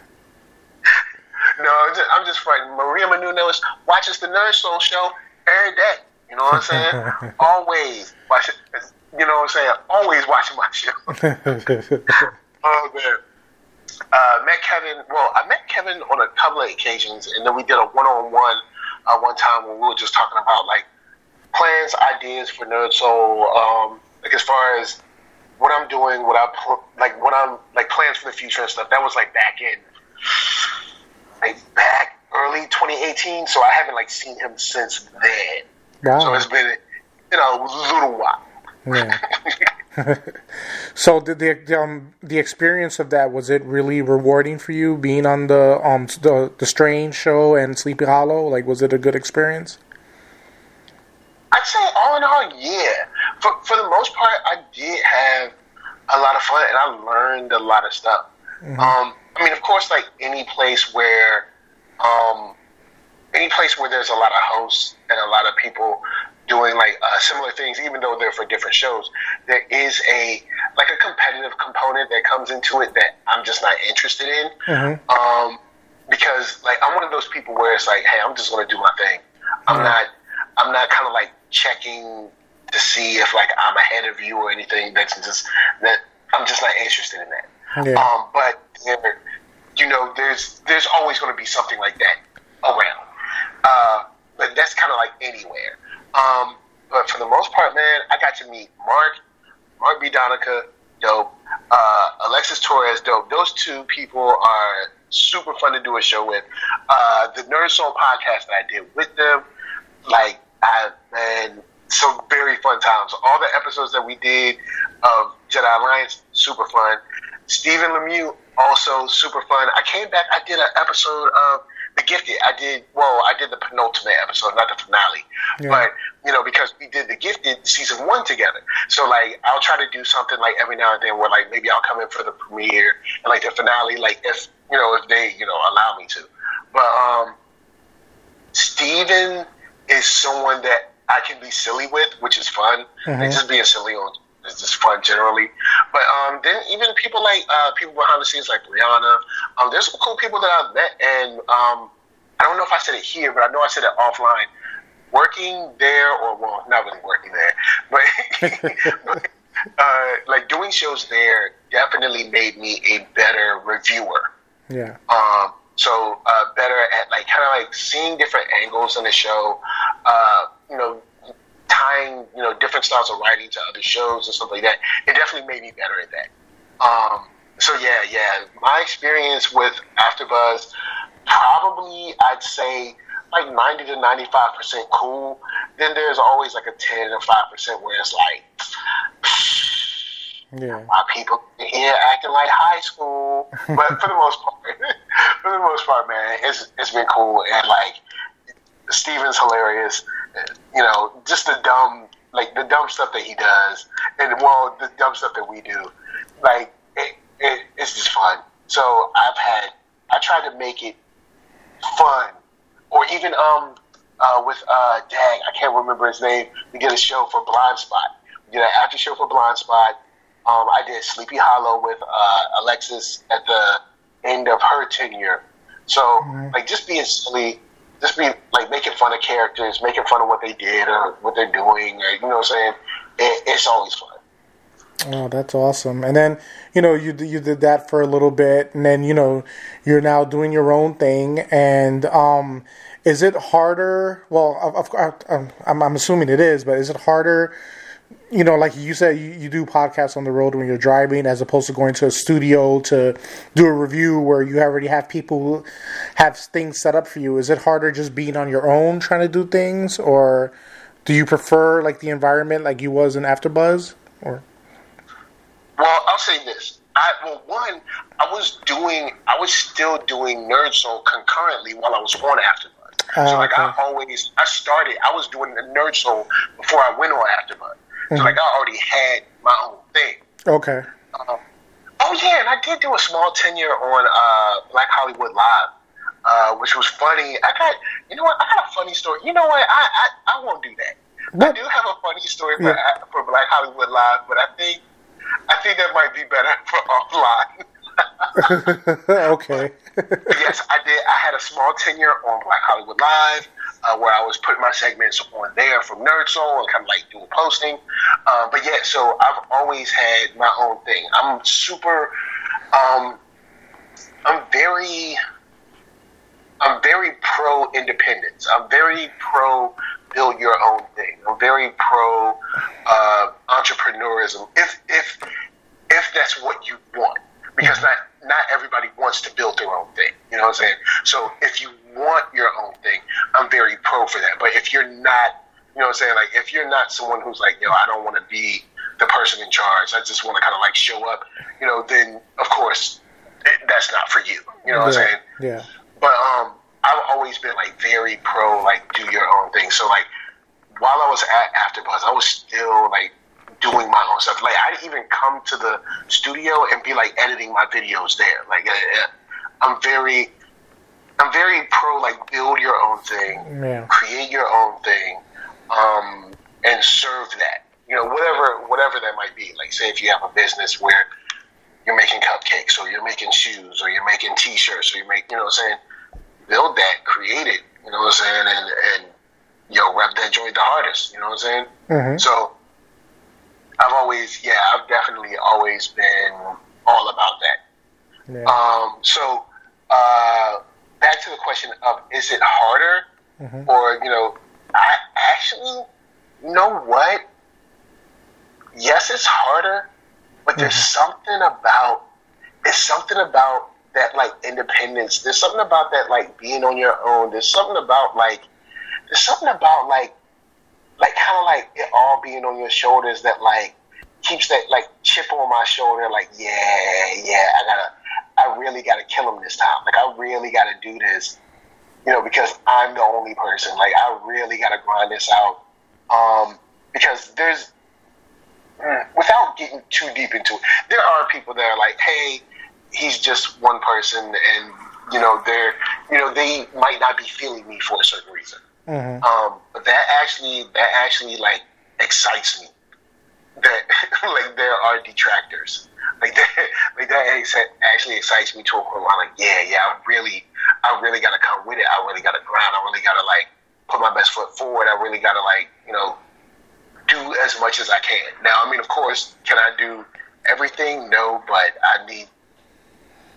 no, I'm just, I'm just frightened. Maria Menounos watches the Nerd Soul show every day. You know what I'm saying? Always watch it. You know what I'm saying? Always watching my show. oh man. Uh, met Keven. Well, I met Keven on a couple of occasions, and then we did a one-on-one uh, one time when we were just talking about like plans, ideas for Nerd Soul. Um, like as far as what I'm doing, what I pl- like, what I'm like plans for the future and stuff. That was like back in like back early 2018. So I haven't like seen him since then. Wow. So it's been you know a little while. Yeah. so the the um the experience of that was it really rewarding for you being on the um the the Strain show and Sleepy Hollow? Like, was it a good experience? I'd say all in all, yeah. For for the most part, I did have a lot of fun and I learned a lot of stuff. Mm-hmm. Um, I mean, of course, like any place where, um, any place where there's a lot of hosts and a lot of people doing like uh, similar things, even though they're for different shows, there is a like a competitive component that comes into it that I'm just not interested in. Mm-hmm. Um, because like I'm one of those people where it's like, hey, I'm just going to do my thing. I'm mm-hmm. not. I'm not kind of like checking to see if like I'm ahead of you or anything. That's just that I'm just not interested in that. Yeah. Um, but you know, there's there's always going to be something like that around. Uh, but that's kind of like anywhere. Um, but for the most part, man, I got to meet Mark, Mark B. Donica, dope. Uh, Alexis Torres, dope. Those two people are super fun to do a show with. Uh, the Nerd Soul podcast that I did with them, like, I, man, some very fun times. All the episodes that we did of Jedi Alliance, super fun. Stephen Lemieux, also super fun. I came back, I did an episode of the Gifted. I did well. I did the penultimate episode, not the finale, yeah. but you know because we did the Gifted season one together. So like I'll try to do something like every now and then where like maybe I'll come in for the premiere and like the finale, like if you know if they you know allow me to. But um, Steven is someone that I can be silly with, which is fun. Mm-hmm. Like just being silly on it's just fun generally. But um, then even people like uh, people behind the scenes like Rihanna, um, there's some cool people that I've met, and um, I don't know if I said it here, but I know I said it offline. Working there, or well, not really working there, but uh, like doing shows there definitely made me a better reviewer. Yeah. Um. So uh, better at like kind of like seeing different angles in the show. Uh, you know, tying you know different styles of writing to other shows and stuff like that, it definitely made me better at that. Um, so yeah, yeah, my experience with AfterBuzz, probably I'd say like ninety to ninety five percent cool. Then there's always like a ten or five percent where it's like. Yeah. My people here acting like high school, but for the most part, for the most part, man, it's it's been cool and like Steven's hilarious you know, just the dumb, like the dumb stuff that he does, and well, the dumb stuff that we do, like it, it, it's just fun. So I've had, I tried to make it fun, or even um uh, with uh Dag, I can't remember his name. We did a show for Blindspot. We did an after show for Blindspot. Um, I did Sleepy Hollow with uh, Alexis at the end of her tenure. So, mm-hmm. like, just being silly, just being like making fun of characters, making fun of what they did or what they're doing, or you know what I'm saying. It, it's always fun. Oh, that's awesome! And then you know you you did that for a little bit, and then you know you're now doing your own thing. And um, is it harder? Well, of, of, I'm, I'm assuming it is, but is it harder you know, like you said, you, you do podcasts on the road when you're driving, as opposed to going to a studio to do a review where you already have people who have things set up for you. Is it harder just being on your own trying to do things, or do you prefer like the environment like you was in AfterBuzz? Or Well, I'll say this. I well, one, I was doing, I was still doing Nerd Soul concurrently while I was on AfterBuzz. Oh, so like I always, I started, I was doing the Nerd Soul before I went on AfterBuzz. Mhm. So like I already had my own thing. Okay. Um, oh yeah, and I did do a small tenure on uh, Black Hollywood Live, uh, which was funny. I got, you know what? I got a funny story. You know what? I I, I won't do that. I do have a funny story for, Yeah. for Black Hollywood Live, but I think I think that might be better for offline. okay. Yes, I did. I had a small tenure on Black Hollywood Live, uh, where I was putting my segments on there from Nerd Soul and kind of like doing posting. Um, but yeah, so I've always had my own thing. I'm super. Um, I'm very. I'm very pro independence. I'm very pro build your own thing. I'm very pro uh, entrepreneurism. If if if that's what you want, because not not everybody wants to build their own thing. You know what I'm saying? So if you want your own thing, I'm very pro for that. But if you're not, you know what I'm saying? Like if you're not someone who's like, yo, I don't want to be the person in charge. I just want to kind of like show up. You know, then of course it, that's not for you. You know what I'm saying? Yeah. But um, I've always been like very pro, like do your own thing. So like while I was at AfterBuzz, I was still like doing my own stuff. Like I'd even come to the studio and be like editing my videos there. Like uh, uh, I'm very, I'm very pro. Like build your own thing, Yeah. create your own thing, um, and serve that. You know, whatever whatever that might be. Like say if you have a business where you're making cupcakes or you're making shoes or you're making t-shirts or you make you know what I'm saying build that create it you know what I'm saying and and you know rep that joint the hardest you know what I'm saying hmm so I've always yeah I've definitely always been all about that. Yeah. um so uh back to the question of is it harder? Mhm. or you know I actually you know what? Yes it's harder but there's something about it's something about that like independence. There's something about that like being on your own. There's something about like there's something about like like kind of like it all being on your shoulders that like keeps that like chip on my shoulder like yeah yeah i gotta i really gotta kill him this time. Like i really gotta do this you know because i'm the only person. Like i really gotta grind this out. Um because there's mm, without getting too deep into it there are people that are like hey he's just one person and you know they're you know they might not be feeling me for a certain reason hmm um, but that actually that actually like excites me. That like there are detractors. Like that like that actually excites me to a point where I'm like, yeah, yeah, I really I really gotta come with it. I really gotta grind. I really gotta like put my best foot forward. I really gotta like, you know, do as much as I can. Now I mean of course, can I do everything? No, but I need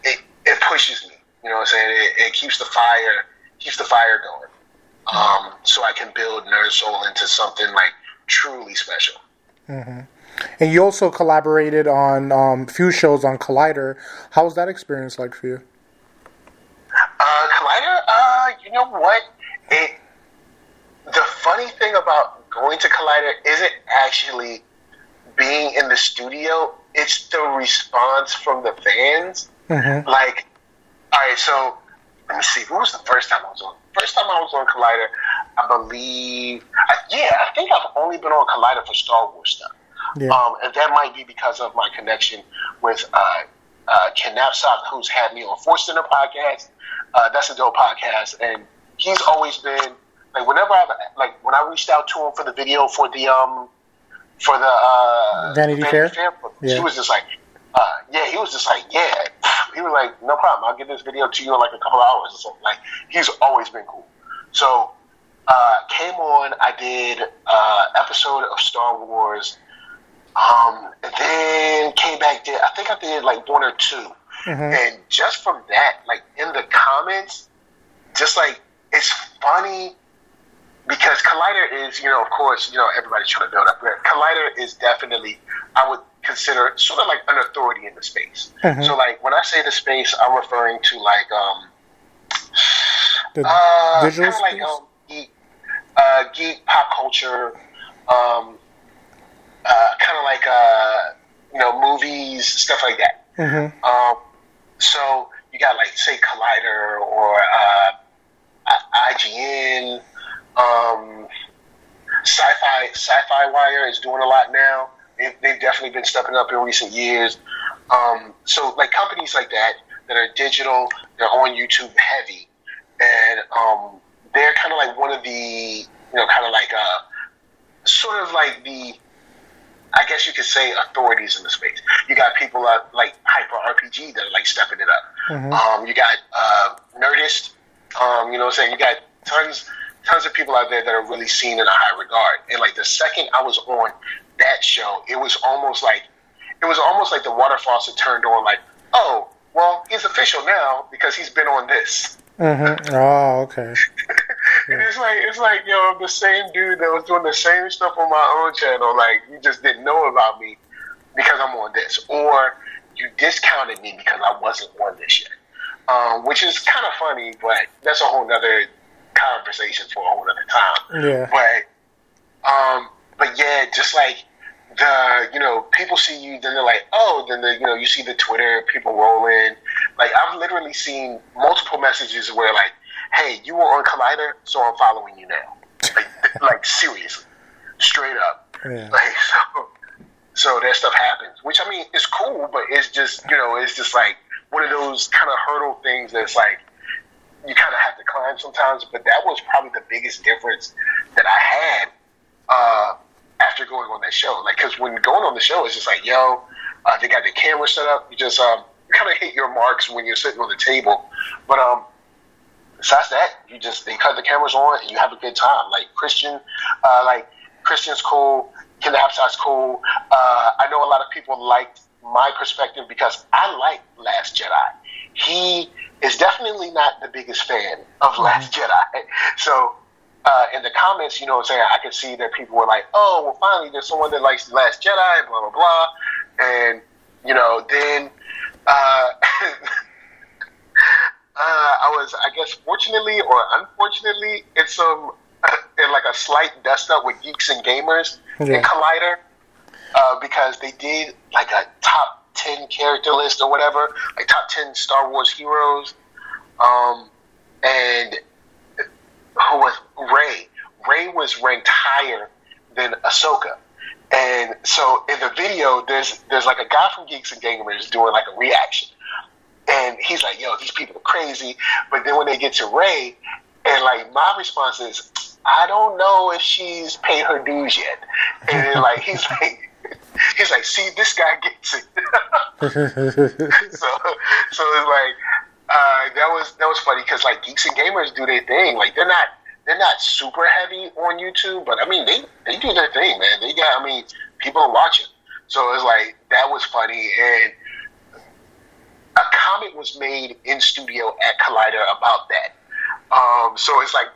it it pushes me. You know what I'm saying? It, it keeps the fire keeps the fire going um, so I can build Nerd Soul into something like truly special. hmm And you also collaborated on um, a few shows on Collider. How was that experience like for you? Uh, Collider, uh, you know what? It the funny thing about going to Collider isn't actually being in the studio; it's the response from the fans. hmm Like, all right, so let me see. What was the first time I was on? First time I was on Collider, I believe. I, yeah, I think I've only been on Collider for Star Wars stuff. Yeah. Um, and that might be because of my connection with uh, uh, Ken Napzok, who's had me on Force Center podcast. Uh, that's a dope podcast, and he's always been like whenever I like when I reached out to him for the video for the um for the uh, Vanity Fair? he Yeah. was just like, uh, yeah, he was just like, yeah, he was like, no problem, I'll get this video to you in like a couple hours or something. Like he's always been cool. So uh, came on, I did uh, episode of Star Wars. Um, and then came back. Did I think I did like one or 2 hmm and just from that, like in the comments, just like it's funny because Collider is, you know, of course, you know, everybody's trying to build up. Collider is definitely, I would consider sort of like an authority in the space. Mhm. So like when I say the space, I'm referring to like um The uh, kinda like um, geek, uh, geek pop culture, um, uh, kind of like uh, you know, movies, stuff like that. Mm-hmm. Um, so you got like say Collider or uh, IGN, um, Sci-Fi Sci-Fi Wire is doing a lot now. They've, they've definitely been stepping up in recent years. Um, so like companies like that that are digital, they're on YouTube heavy, and um, they're kind of like one of the you know kind of like uh, sort of like the I guess you could say authorities in the space. You got people uh, like Hyper RPG that are like stepping it up. Mhm. Um, you got uh, Nerdist. Um, you know what I'm saying? You got tons tons of people out there that are really seen in a high regard. And like the second I was on that show, it was almost like it was almost like the water faucet turned on. Like, oh, well, he's official now because he's been on this. Mm-hmm. Oh, okay. And it's like it's like yo, the same dude that was doing the same stuff on my own channel. Like you just didn't know about me because I'm on this, or you discounted me because I wasn't on this yet. Um, which is kind of funny, but that's a whole other conversation for a whole other time. Yeah. But um, but yeah, just like the you know people see you, then they're like, oh, then the you know you see the Twitter people rolling. Like I've literally seen multiple messages where like, hey, you were on Collider, so I'm following you now. Like like seriously, straight up. Yeah. Like so, so that stuff happens, which I mean is cool, but it's just you know it's just like one of those kind of hurdle things that's like you kind of have to climb sometimes. But that was probably the biggest difference that I had uh, after going on that show. Like, because when going on the show, it's just like, yo, uh, they got the camera set up. You just um, kind of hit your marks when you're sitting on the table. But um, besides that, you just they cut the cameras on and you have a good time. Like Christian, uh, like Christian's cool. Ken Napzok's cool. Uh, I know a lot of people liked my perspective because I like Last Jedi. He is definitely not the biggest fan of Last Jedi. So uh, in the comments, you know what I'm saying, I could see that people were like, oh, well, finally, there's someone that likes The Last Jedi, blah, blah, blah. And, you know, then uh, uh, I was, I guess, fortunately or unfortunately, in some, in like a slight dust up with Geeks and Gamers Yeah. in Collider, uh, because they did like a top 10 character list or whatever, like top 10 Star Wars heroes. Um, and was Rey? Rey was ranked higher than Ahsoka. And so in the video, there's there's like a guy from Geeks and Gamers doing like a reaction, and he's like, "Yo, these people are crazy." But then when they get to Rey, and like my response is, "I don't know if she's paid her dues yet." And then like he's like, he's like, "See, this guy gets it." so so it's like uh, that was that was funny because like geeks and gamers do their thing. Like they're not they're not super heavy on YouTube, but I mean they they do their thing, man. They got I mean people are watching, so it's like that was funny and. A comment was made in studio at Collider about that. Um, so it's like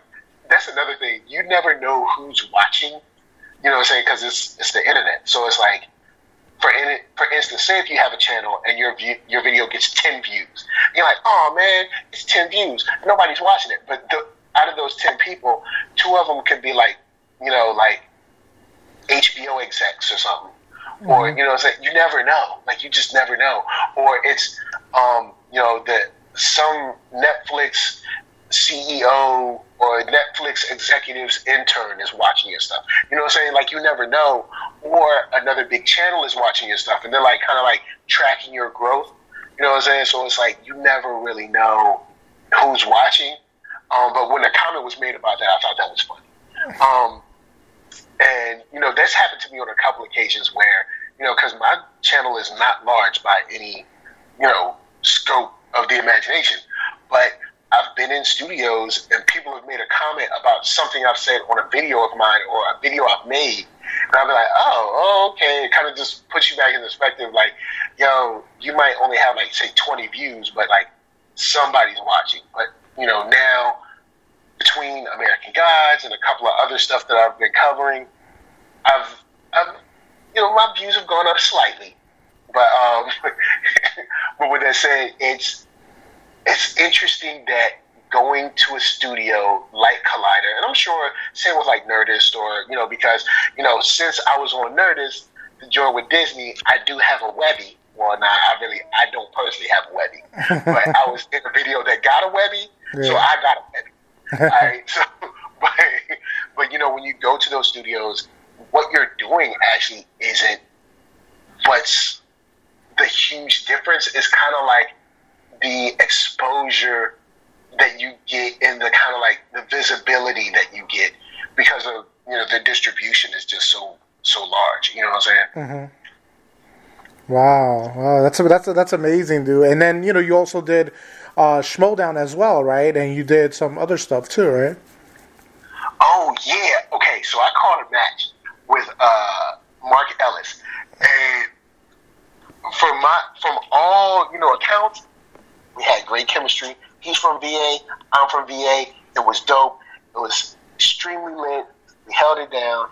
that's another thing. You never know who's watching. You know what I'm saying? Because it's it's the internet. So it's like for in, for instance, say if you have a channel and your view, your video gets ten views, you're like, oh man, it's ten views. Nobody's watching it. But the, out of those ten people, two of them could be like, you know, like HBO execs or something, or you know, what I'm you never know. Like you just never know. Or it's, um, you know, that some Netflix CEO or Netflix executive's intern is watching your stuff. You know what I'm saying? Like you never know. Or another big channel is watching your stuff and they're like kind of like tracking your growth. You know what I'm saying? So it's like you never really know who's watching. Um, but when a comment was made about that, I thought that was funny. Um, and you know, that's happened to me on a couple occasions where you know, because my channel is not large by any you know scope of the imagination, but I've been in studios and people have made a comment about something I've said on a video of mine or a video I've made. And I'll be like, oh, oh okay. It kind of just puts you back in perspective. Like, yo, you might only have like, say, 20 views, but like somebody's watching. But, you know, now between American Gods and a couple of other stuff that I've been covering, I've, I've you know, my views have gone up slightly. But, um, but with that said, it's, it's interesting that going to a studio like Collider, and I'm sure same with like Nerdist or you know because you know since I was on Nerdist, the joint with Disney, I do have a Webby. Well, nah, I really, I don't personally have a Webby, but I was in a video that got a Webby, so I got a Webby. All right, so, but, but you know, when you go to those studios, what you're doing actually isn't what's the huge difference is kind of like the exposure that you get and the kind of like the visibility that you get because of you know the distribution is just so so large. You know what I'm saying? Wow, wow, that's that's that's amazing, dude. And then you know you also did uh, Schmodown as well, right? And you did some other stuff too, right? Oh yeah. Okay, so I caught a match with uh, Mark Ellis, and from my from all you know accounts, we had great chemistry. He's from VA. I'm from VA. It was dope. It was extremely lit. We held it down.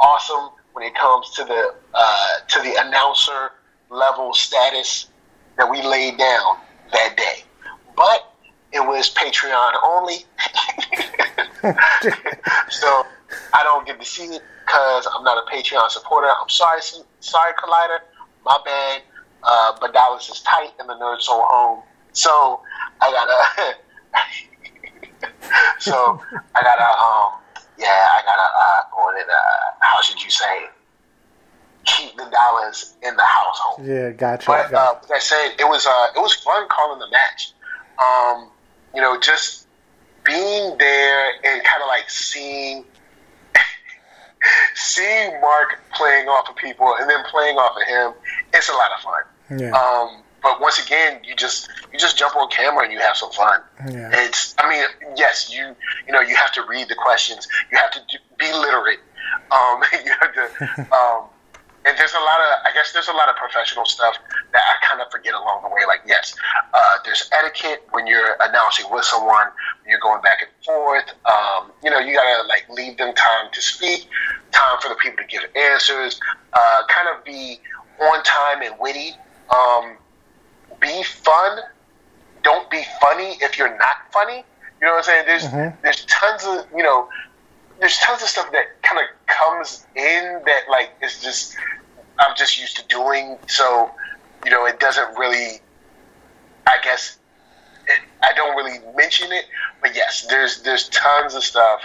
Awesome when it comes to the uh, to the announcer level status that we laid down that day, but it was Patreon only. so I don't get to see it because I'm not a Patreon supporter. I'm sorry, sorry, Collider. My bad. Uh, but Dallas is tight in the Nerd Soul home, so I gotta. so I gotta. Um, yeah, I gotta. Uh, what it, uh, how should you say? Keep the dollars in the household. Yeah, gotcha. But uh, like I said, it was uh, it was fun calling the match. Um, you know, just being there and kind of like seeing seeing Mark playing off of people and then playing off of him. It's a lot of fun. yeah, Um, but once again, you just you just jump on camera and you have some fun. yeah, It's I mean, yes, you you know you have to read the questions. You have to do, be literate. Um, you have to. Um, and there's a lot of I guess there's a lot of professional stuff that I kind of forget along the way. Like yes, uh, there's etiquette when you're announcing with someone. You're going back and forth. Um, you know, you gotta like leave them time to speak, time for the people to give answers. Uh, kind of be on time and witty. Um, be fun. Don't be funny if you're not funny. You know what I'm saying? There's Mhm. there's tons of you know there's tons of stuff that kind of comes in that like is just I'm just used to doing. So you know it doesn't really. I guess it, I don't really mention it, but yes, there's there's tons of stuff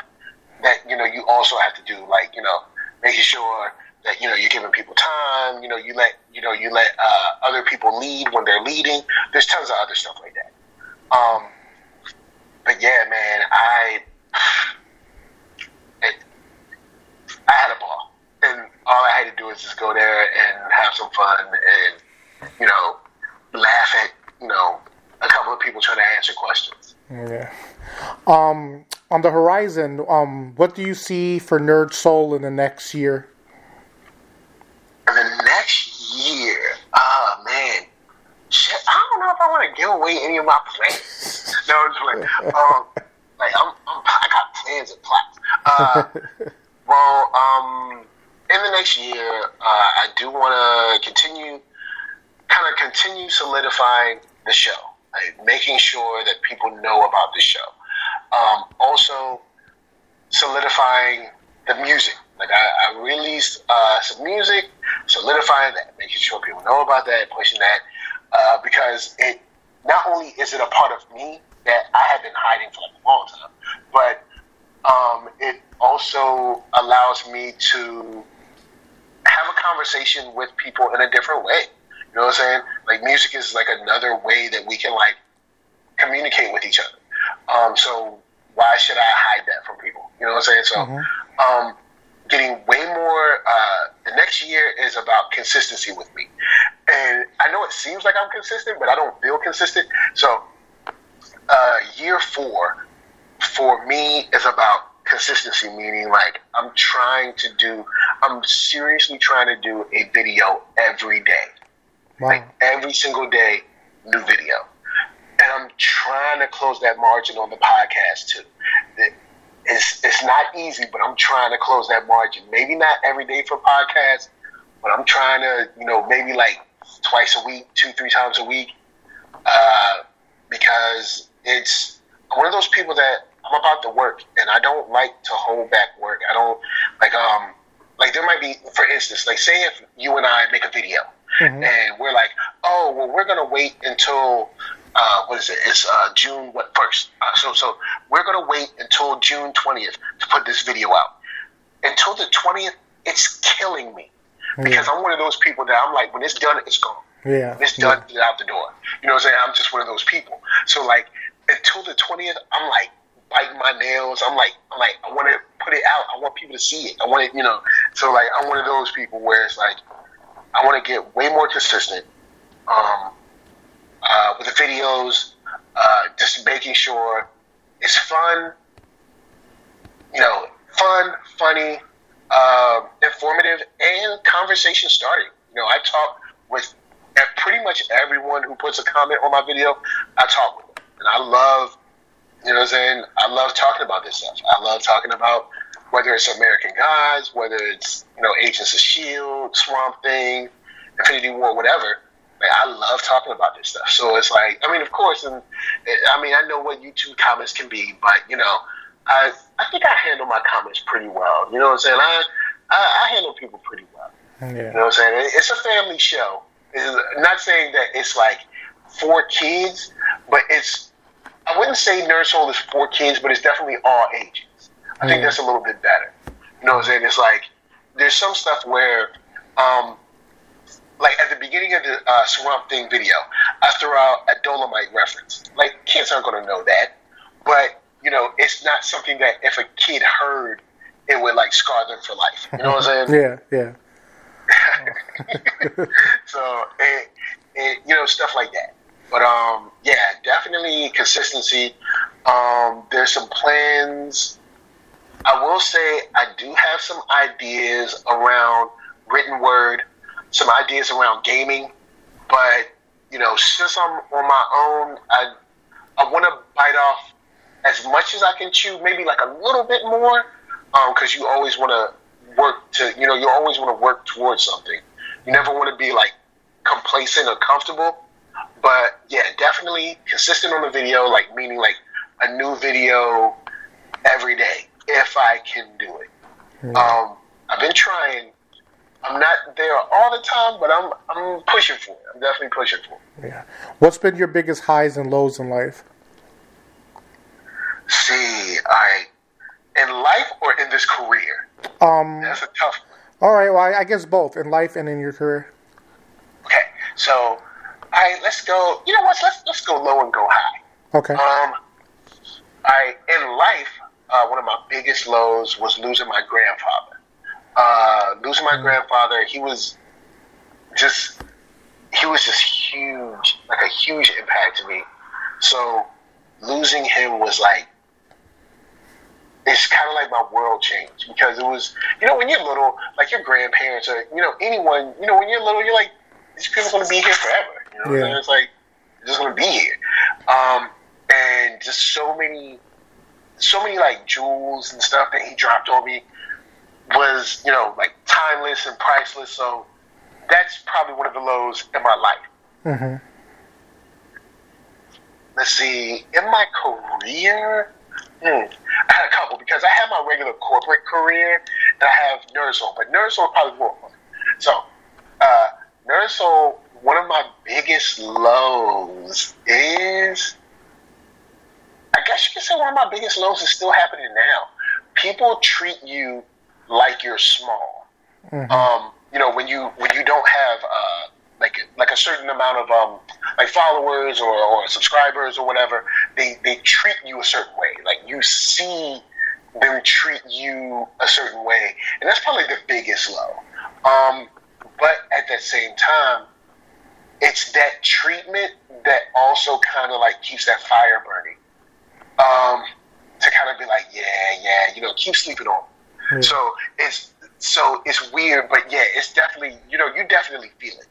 that you know you also have to do, like you know making sure that you know you're giving people time. You know you let you know you let uh, other people lead when they're leading. There's tons of other stuff like that. Um, but yeah, man, I it, I had a ball, and all I had to do was just go there and have some fun, and you know laugh at you know a couple of people trying to answer questions. yeah. Um, on the horizon, um, what do you see for Nerd Soul in the next year? The next year, oh man, shit, I don't know if I want to give away any of my plans. no, I'm just like, um, like I'm, I'm, I got plans and plots. Uh, well, um, in the next year, uh, I do want to continue, kind of continue solidifying the show, like making sure that people know about the show. Um, also, solidifying the music. Like I, I released uh, some music, solidifying that, making sure people know about that, pushing that, uh, because it not only is it a part of me that I have been hiding for like a long time, but um, it also allows me to have a conversation with people in a different way. You know what I'm saying? Like music is like another way that we can like communicate with each other. Um, so why should I hide that from people? You know what I'm saying? So, um, getting way more. Uh, the next year is about consistency with me, and I know it seems like I'm consistent, but I don't feel consistent. So, uh, year four for me is about consistency, meaning like I'm trying to do. I'm seriously trying to do a video every day Wow. like every single day, new video. And I'm trying to close that margin on the podcast too. It- It's it's not easy, but I'm trying to close that margin. Maybe not every day for podcasts, but I'm trying to, you know, maybe like twice a week, two, three times a week, uh, because it's one of those people that I'm about to work, and I don't like to hold back work. I don't like um like there might be, for instance, like say if you and I make a video Mhm. and we're like, oh, well, we're gonna wait until uh, what is it? It's uh, June what first? Uh, so so we're gonna wait until June twentieth to put this video out. Until the twentieth, it's killing me because I'm one of those people that I'm like, when it's done, it's gone. Yeah. When it's done, get out the door. You know what I'm saying? I'm just one of those people. So like until the twentieth, I'm like biting my nails. I'm like, I'm like, I want to put it out. I want people to see it. I want it, you know. So like, I'm one of those people where it's like, I want to get way more consistent um, uh, with the videos. Uh, just making sure it's fun. You know, fun, funny, uh, informative, and conversation starting. You know, I talk with pretty much everyone who puts a comment on my video. I talk with them, and I love you know what I'm saying? I love talking about this stuff. I love talking about whether it's American Gods, whether it's, you know, Agents of S.H.I.E.L.D., Swamp Thing, Infinity War, whatever. Like, I love talking about this stuff. So it's like, I mean, of course, and I mean, I know what YouTube comments can be, but, you know, I I think I handle my comments pretty well. You know what I'm saying? I, I, I handle people pretty well. You know what I'm saying? It's a family show. It's not saying that it's like for kids, but it's. I wouldn't say Nerd Soul is for kids, but it's definitely all ages. I think that's a little bit better. You know what I'm saying? It's like there's some stuff where, um, like at the beginning of the uh, Swamp Thing video, I threw out a Dolomite reference. Like kids aren't going to know that, but you know, it's not something that if a kid heard, it would like scar them for life. You know what I'm saying? Yeah. Yeah. so it, it, you know stuff like that but um yeah definitely consistency um there's some plans i will say i do have some ideas around written word some ideas around gaming but you know since i'm on my own i i want to bite off as much as i can chew maybe like a little bit more because you always want to work to you know you always want to work towards something you never want to be like complacent or comfortable. But yeah, definitely consistent on the video, like meaning like a new video every day if I can do it. Um, I've been trying. I'm not there all the time, but I'm I'm pushing for it. I'm definitely pushing for it. Yeah. What's been your biggest highs and lows in life? See, I in life or in this career? Um. That's a tough one. All right. Well, I I guess both in life and in your career. Okay, so all right, let's go. You know what? Let's let's go low and go high. Okay. Um, I in life, uh, one of my biggest lows was losing my grandfather. Uh, losing my grandfather, he was just he was just huge, like a huge impact to me. So losing him was like it's kind of like my world changed because it was you know when you're little, like your grandparents or you know anyone, you know when you're little, you're like these people are going to be here forever. You know, Yeah. it's like they're just going to be here. Um, and just so many, so many like jewels and stuff that he dropped on me was, you know, like timeless and priceless. So that's probably one of the lows in my life. hmm Let's see, in my career, hmm, I had a couple because I have my regular corporate career and I have Nerdsoul, but Nerdsoul probably more fun. So, uh, Nerdsoul, one of my biggest lows is, I guess you could say one of my biggest lows is still happening now. People treat you like you're small. Um, you know, when you when you don't have uh, like like a certain amount of um, like followers or, or subscribers or whatever, they they treat you a certain way. Like you see them treat you a certain way, and that's probably the biggest low. Um, but at the same time, it's that treatment that also kind of like keeps that fire burning. Um, to kind of be like, yeah, yeah, you know, keep sleeping on. Yeah. So it's so it's weird, but yeah, it's definitely you know you definitely feel it.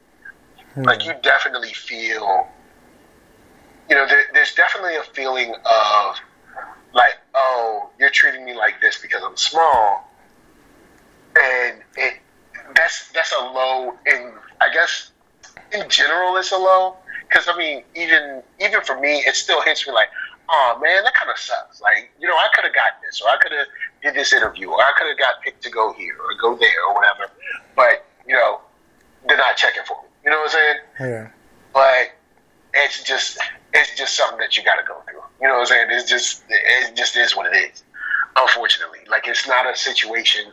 Hmm. Like you definitely feel, you know, there, there's definitely a feeling of like, oh, you're treating me like this because I'm small, and it that's that's a low in I guess in general it's a low because I mean even even for me it still hits me like, oh man, that kind of sucks. Like you know I could have got this or I could have did this interview, or I could have got picked to go here or go there or whatever. But you know, they're not checking for me. You know what I'm saying? Yeah. But it's just it's just something that you got to go through. You know what I'm saying? It's just it just is what it is. Unfortunately, like it's not a situation.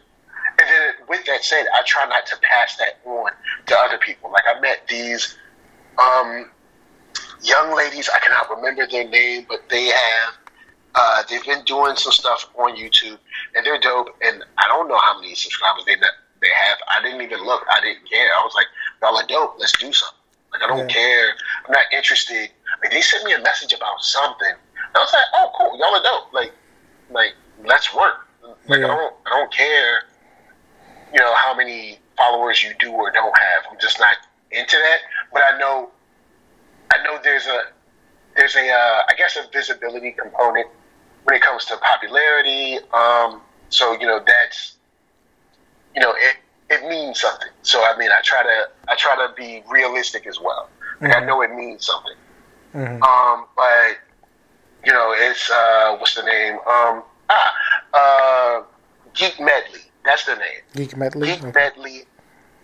And then with that said, I try not to pass that on to other people. Like I met these um, young ladies. I cannot remember their name, but they have uh, they've been doing some stuff on YouTube, and they're dope. And I don't know how many subscribers they they have. I didn't even look. I didn't care. I was like, y'all are dope. Let's do something. Like I don't yeah. care. I'm not interested. Like they sent me a message about something. I was like, oh cool, y'all are dope. Like like let's work. Like yeah. I don't I don't care. You know how many followers you do or don't have. I'm just not into that. But I know I know there's a there's a uh, I guess a visibility component when it comes to popularity. Um, so you know that's you know it it means something. So I mean I try to I try to be realistic as well. Like mm-hmm. I know it means something. Mm-hmm. Um, but you know it's uh, what's the name? Um, ah, uh, Geek Medley. That's the name. Geek Medley. Geek okay. Medley.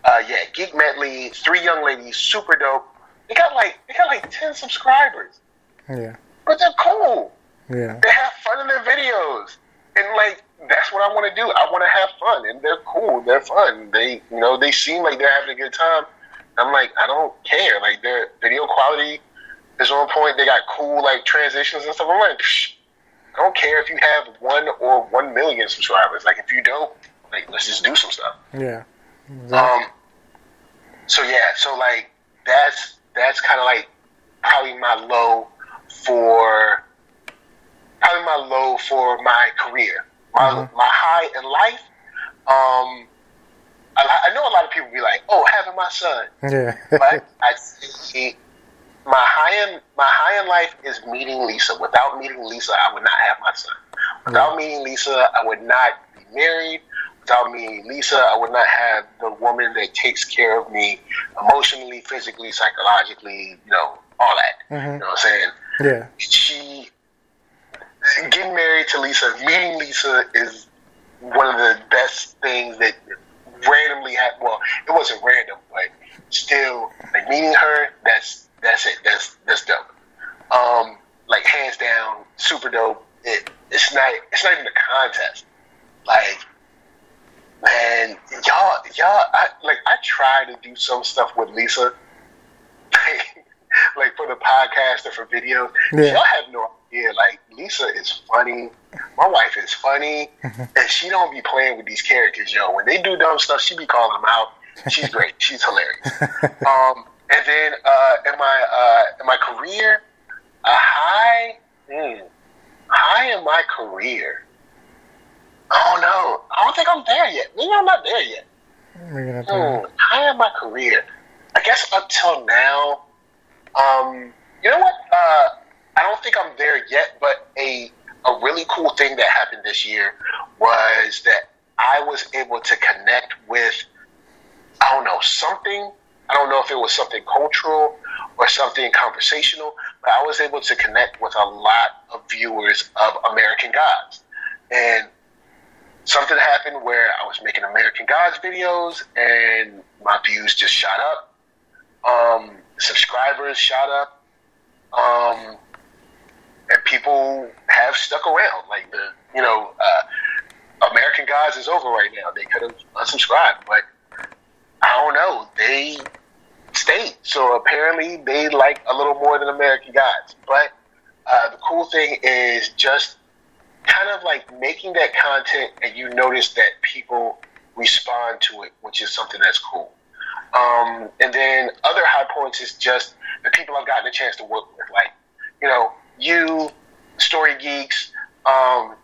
Uh, yeah, Geek Medley. Three young ladies, super dope. They got like they got like ten subscribers. Yeah. But they're cool. Yeah. They have fun in their videos. And like that's what I want to do. I want to have fun and they're cool. They're fun. They you know, they seem like they're having a good time. I'm like, I don't care. Like their video quality is on point. They got cool like transitions and stuff. I'm like, Psh, I don't care if you have one or one million subscribers. Like if you don't, like let's just do some stuff. Yeah. Exactly. Um. So yeah. So like that's that's kind of like probably my low for probably my low for my career. My mm-hmm. my high in life. Um, I, I, know a lot of people be like, "Oh, having my son." Yeah. but I see my high in my high in life is meeting Lisa. Without meeting Lisa, I would not have my son. Without meeting Lisa, I would not be married. Without meeting Lisa, I would not have the woman that takes care of me emotionally, physically, psychologically. You know, all that. Mm-hmm. You know what I'm saying? Yeah. She getting married to Lisa, meeting Lisa is one of the best things that randomly happened. Well, it wasn't random, but still, like meeting her, that's that's it. That's that's dope. Um, like hands down, super dope. It it's not it's not even a contest. Like man, y'all y'all I like I try to do some stuff with Lisa. for the podcast or for videos. Yeah. Y'all have no idea. Like Lisa is funny. My wife is funny, and she don't be playing with these characters, yo. When they do dumb stuff, she be calling them out. She's great. She's hilarious. Um, and then uh, in my uh, in my career, a high, hmm, high in my career. Oh no, I don't think I'm there yet. Maybe I'm not there yet. Hmm, high in my career. I guess up till now, um, you know what? Uh, I don't think I'm there yet, but a a really cool thing that happened this year was that I was able to connect with I don't know something. I don't know if it was something cultural or something conversational, but I was able to connect with a lot of viewers of American Gods. And something happened where I was making American Gods videos and my views just shot up. Um, subscribers shot up, um, and people have stuck around. Like the, you know, uh, American Gods is over right now. They could have unsubscribed, but I don't know. They stayed. So apparently they like a little more than American Gods. But uh, the cool thing is just kind of like making that content and you notice that people respond to it, which is something that's cool. Um, and then other high points is just the people I've gotten a chance to work with, like you know you, Story Geeks, um,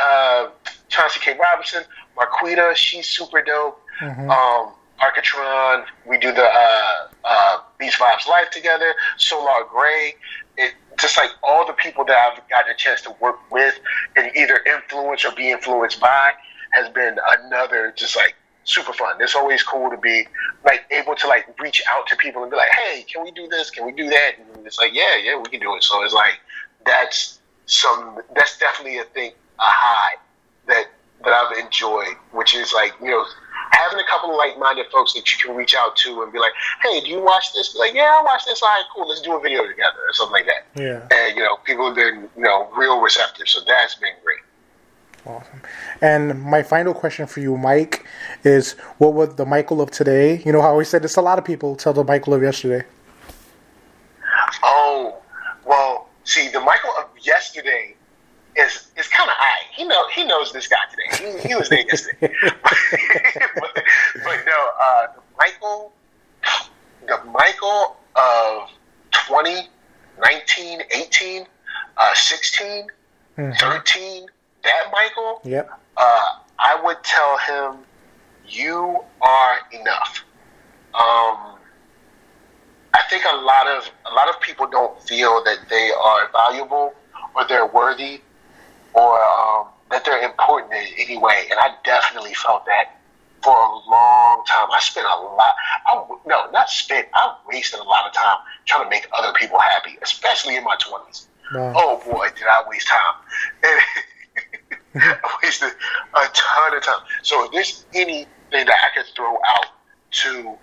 uh, Chauncey K. Robinson, Marquita, she's super dope. Mm-hmm. Um, Arcatron, we do the uh, uh, Beach Vibes Live together. Solar Gray, it just like all the people that I've gotten a chance to work with and either influence or be influenced by has been another just like super fun. It's always cool to be like able to like reach out to people and be like, hey, can we do this? Can we do that? And it's like, yeah, yeah, we can do it. So it's like that's some that's definitely a thing a high that that I've enjoyed, which is like you know having a couple of like-minded folks that you can reach out to and be like, "Hey, do you watch this?" Be like, "Yeah, I watch this. All right, cool. Let's do a video together or something like that." Yeah. And you know, people have been you know real receptive, so that's been great. Awesome. And my final question for you, Mike, is what would the Michael of today? You know how we said this a lot of people tell the Michael of yesterday. Oh, well, see, the Michael of yesterday is is kind of high. He know he knows this guy today. He, he was there yesterday. but, but no, uh, the Michael, the Michael of 20, 19, 18, uh, 16, Mhm. 13, that Michael, Yep. uh, I would tell him, "You are enough." Um, I think a lot of a lot of people don't feel that they are valuable or they're worthy or um, that they're important in any way, and I definitely felt that for a long time. I spent a lot. I, no, not spent. I wasted a lot of time trying to make other people happy, especially in my twenties. Wow. Oh boy, did I waste time! And Wasted a ton of time. So if there's anything that I could throw out to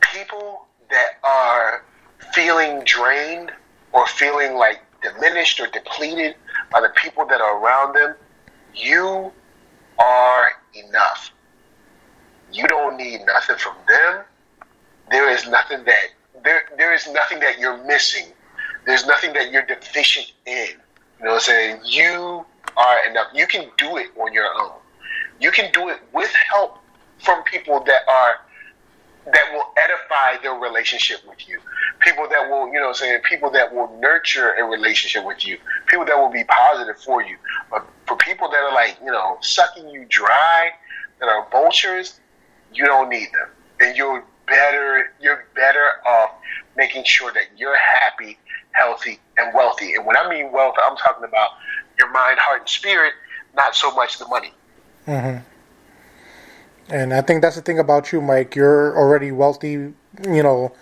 people that are feeling drained or feeling like diminished or depleted by the people that are around them, you are enough. You don't need nothing from them. There is nothing that there there is nothing that you're missing. There's nothing that you're deficient in. You know what I'm saying? You are enough. You can do it on your own. You can do it with help from people that are that will edify their relationship with you. People that will, you know, saying people that will nurture a relationship with you. People that will be positive for you. But for people that are like, you know, sucking you dry, that are vultures, you don't need them. And you're better. You're better off making sure that you're happy, healthy, and wealthy. And when I mean wealth, I'm talking about your mind, heart, and spirit, not so much the money. hmm And I think that's the thing about you, Mike. You're already wealthy. You know,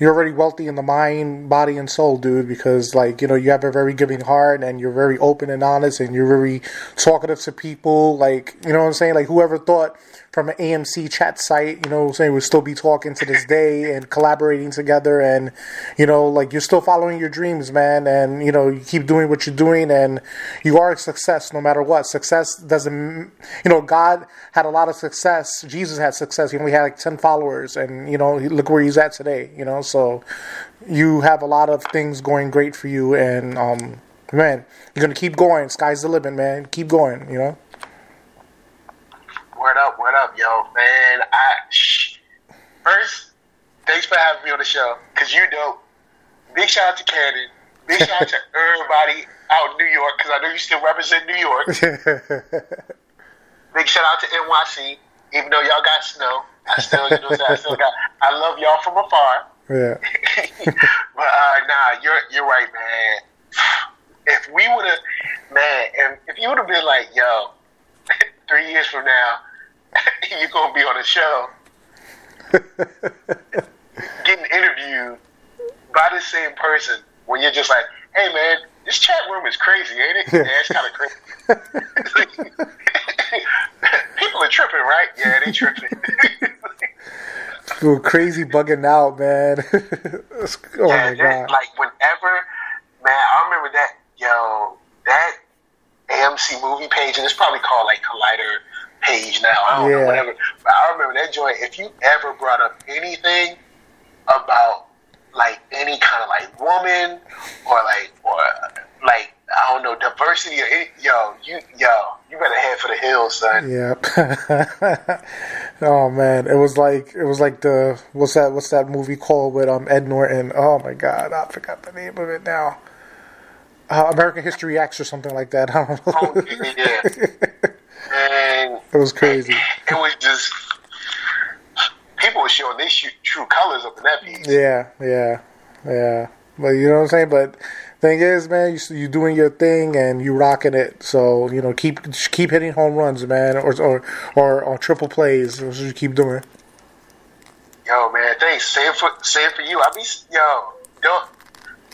you're already wealthy in the mind, body, and soul, dude. Because like you know, you have a very giving heart, and you're very open and honest, and you're very talkative to people. Like you know what I'm saying? Like whoever thought from an AMC chat site, you know saying, would still be talking to this day and collaborating together, and you know, like you're still following your dreams, man, and you know, you keep doing what you're doing, and you are a success no matter what. Success doesn't, you know, God had a lot of success. Jesus had success. He only had like ten followers, and you know, look where he's at today. You know, so you have a lot of things going great for you, and um, man, you're gonna keep going. Sky's the limit, man. Keep going. You know. Word up, word up, yo, man. I shh. first, thanks for having me on the show, cause you dope. Big shout out to Cannon. Big shout out to everybody out in New York, cause I know you still represent New York. Big shout out to NYC, even though y'all got snow. I still, you know, what I'm saying? I still got. I love y'all from afar. yeah. but uh, nah, you're you're right, man. If we would have, man, if, if you would have been like, yo, three years from now, you're gonna be on a show, getting interviewed by the same person, when you're just like, hey, man, this chat room is crazy, ain't it? Yeah, it's kind of crazy. People are tripping, right? Yeah, they tripping. Dude, crazy bugging out, man. oh Yeah, my god. Like whenever, man, I remember that. Yo, that AMC movie page, and it's probably called like Collider page now. I don't Yeah. know, whatever. But I remember that joint. If you ever brought up anything about like any kind of like woman or like or like I don't know diversity or any, yo, you yo, you better head for the hills, son. Yep. oh man, it was like it was like the what's that what's that movie called with um Ed Norton? Oh my god, I forgot the name of it now. Uh, American History X or something like that. I don't know. Oh, yeah. And it was crazy. it was just people were showing their sh- true colors up in that piece. Yeah, yeah, yeah. But you know what I'm saying. But thing is, man, you you doing your thing and you're rocking it. So you know, keep keep hitting home runs, man, or or or, or triple plays. That's what you keep doing. Yo, man, thanks. Same for same for you. I be yo, don't.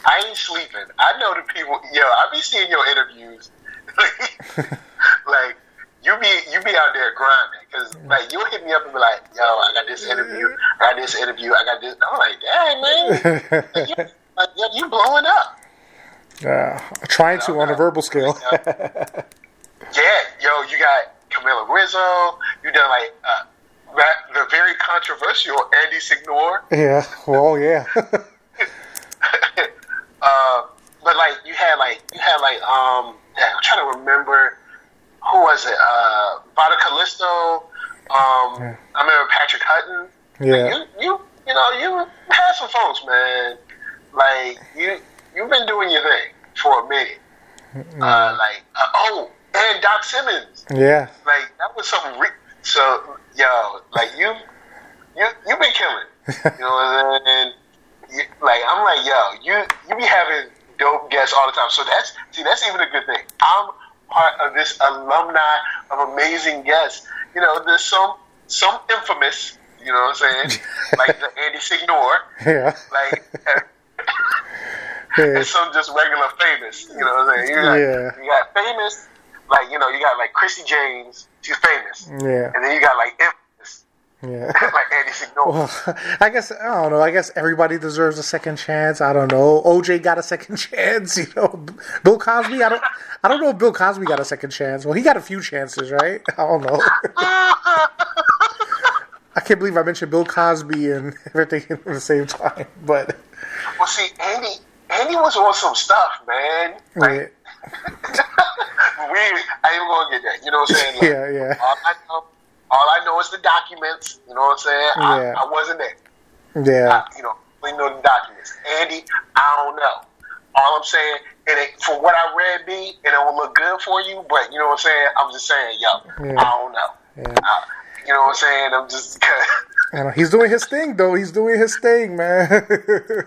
I ain't sleeping. I know the people. Yo, I be seeing your interviews. like you be you be out there grinding because like you'll hit me up and be like, "Yo, I got this interview, I got this interview, I got this." I'm like, "Dang, man, like, you, like, yo, you blowing up." Uh, trying to on a verbal scale. Yeah, yo, you got Camila Rizzo. You done like uh, that, the very controversial Andy Signore. yeah. Well, yeah. uh, but like you had like you had like um yeah, I'm trying to remember who was it? Uh Vada Callisto. Um Yeah. I remember Patrick Hutton. Yeah. You you you know, you had some folks, man. Like you you've been doing your thing for a minute. Uh like uh, oh, and Doc Simmons. Yeah. Like that was something re- so yo, like you you you've been killing. You know what I'm saying? You, like I'm like, yo, you you be having dope guests all the time. So that's see, that's even a good thing. I'm part of this alumni of amazing guests. You know, there's some some infamous. You know what I'm saying? like the Andy Signore. Yeah. Like. Yeah. and some just regular famous. You know what I'm saying? You got, Yeah. you got famous, like you know, you got like Chrissy James, she's famous, Yeah. and then you got like infamous, Yeah. like Andy Well, I guess I don't know. I guess everybody deserves a second chance. I don't know. OJ got a second chance. You know, Bill Cosby. I don't. I don't know if Bill Cosby got a second chance. Well, he got a few chances, right? I don't know. I can't believe I mentioned Bill Cosby and everything at the same time. But well, see, Andy, Andy was on some stuff, man. Like, yeah, we, I ain't gonna get that. You know what I'm saying? Like, yeah, yeah, All I know, all I know is the documents. You know what I'm saying? Yeah. I, I wasn't there. yeah, I, you know, we know the documents. Andy, I don't know. All I'm saying, it ain't, for what I read, B, it don't look good for you. But you know what I'm saying? I'm just saying, yo, Yeah. I don't know. yeah. Uh, you know what I'm saying? I'm just. I know. He's doing his thing, though. He's doing his thing, man.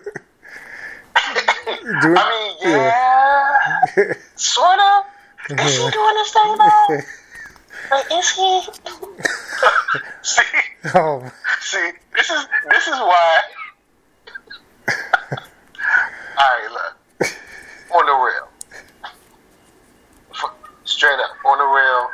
Doing- I mean, yeah, sort of. Is he doing his thing though? Like, is he? see, oh, see, this is this is why. All right, look. On the real, straight up on the real.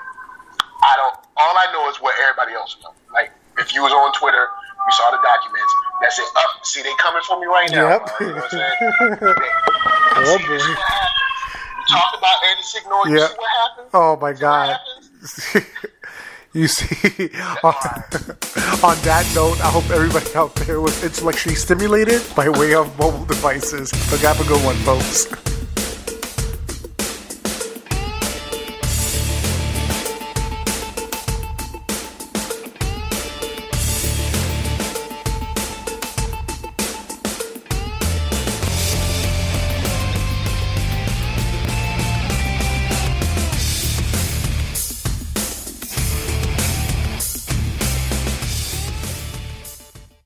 I don't. All I know is what everybody else knows. Like, if you was on Twitter, you saw the documents. That's it. Up. see, they coming for me right now. Yep. You know what I'm saying? oh See, boy. You talk about Andy Signore. You Yeah. see what happened? Oh my See what god. you see, on, on that note, I hope everybody out there was intellectually stimulated by way of mobile devices. But have a good one, folks.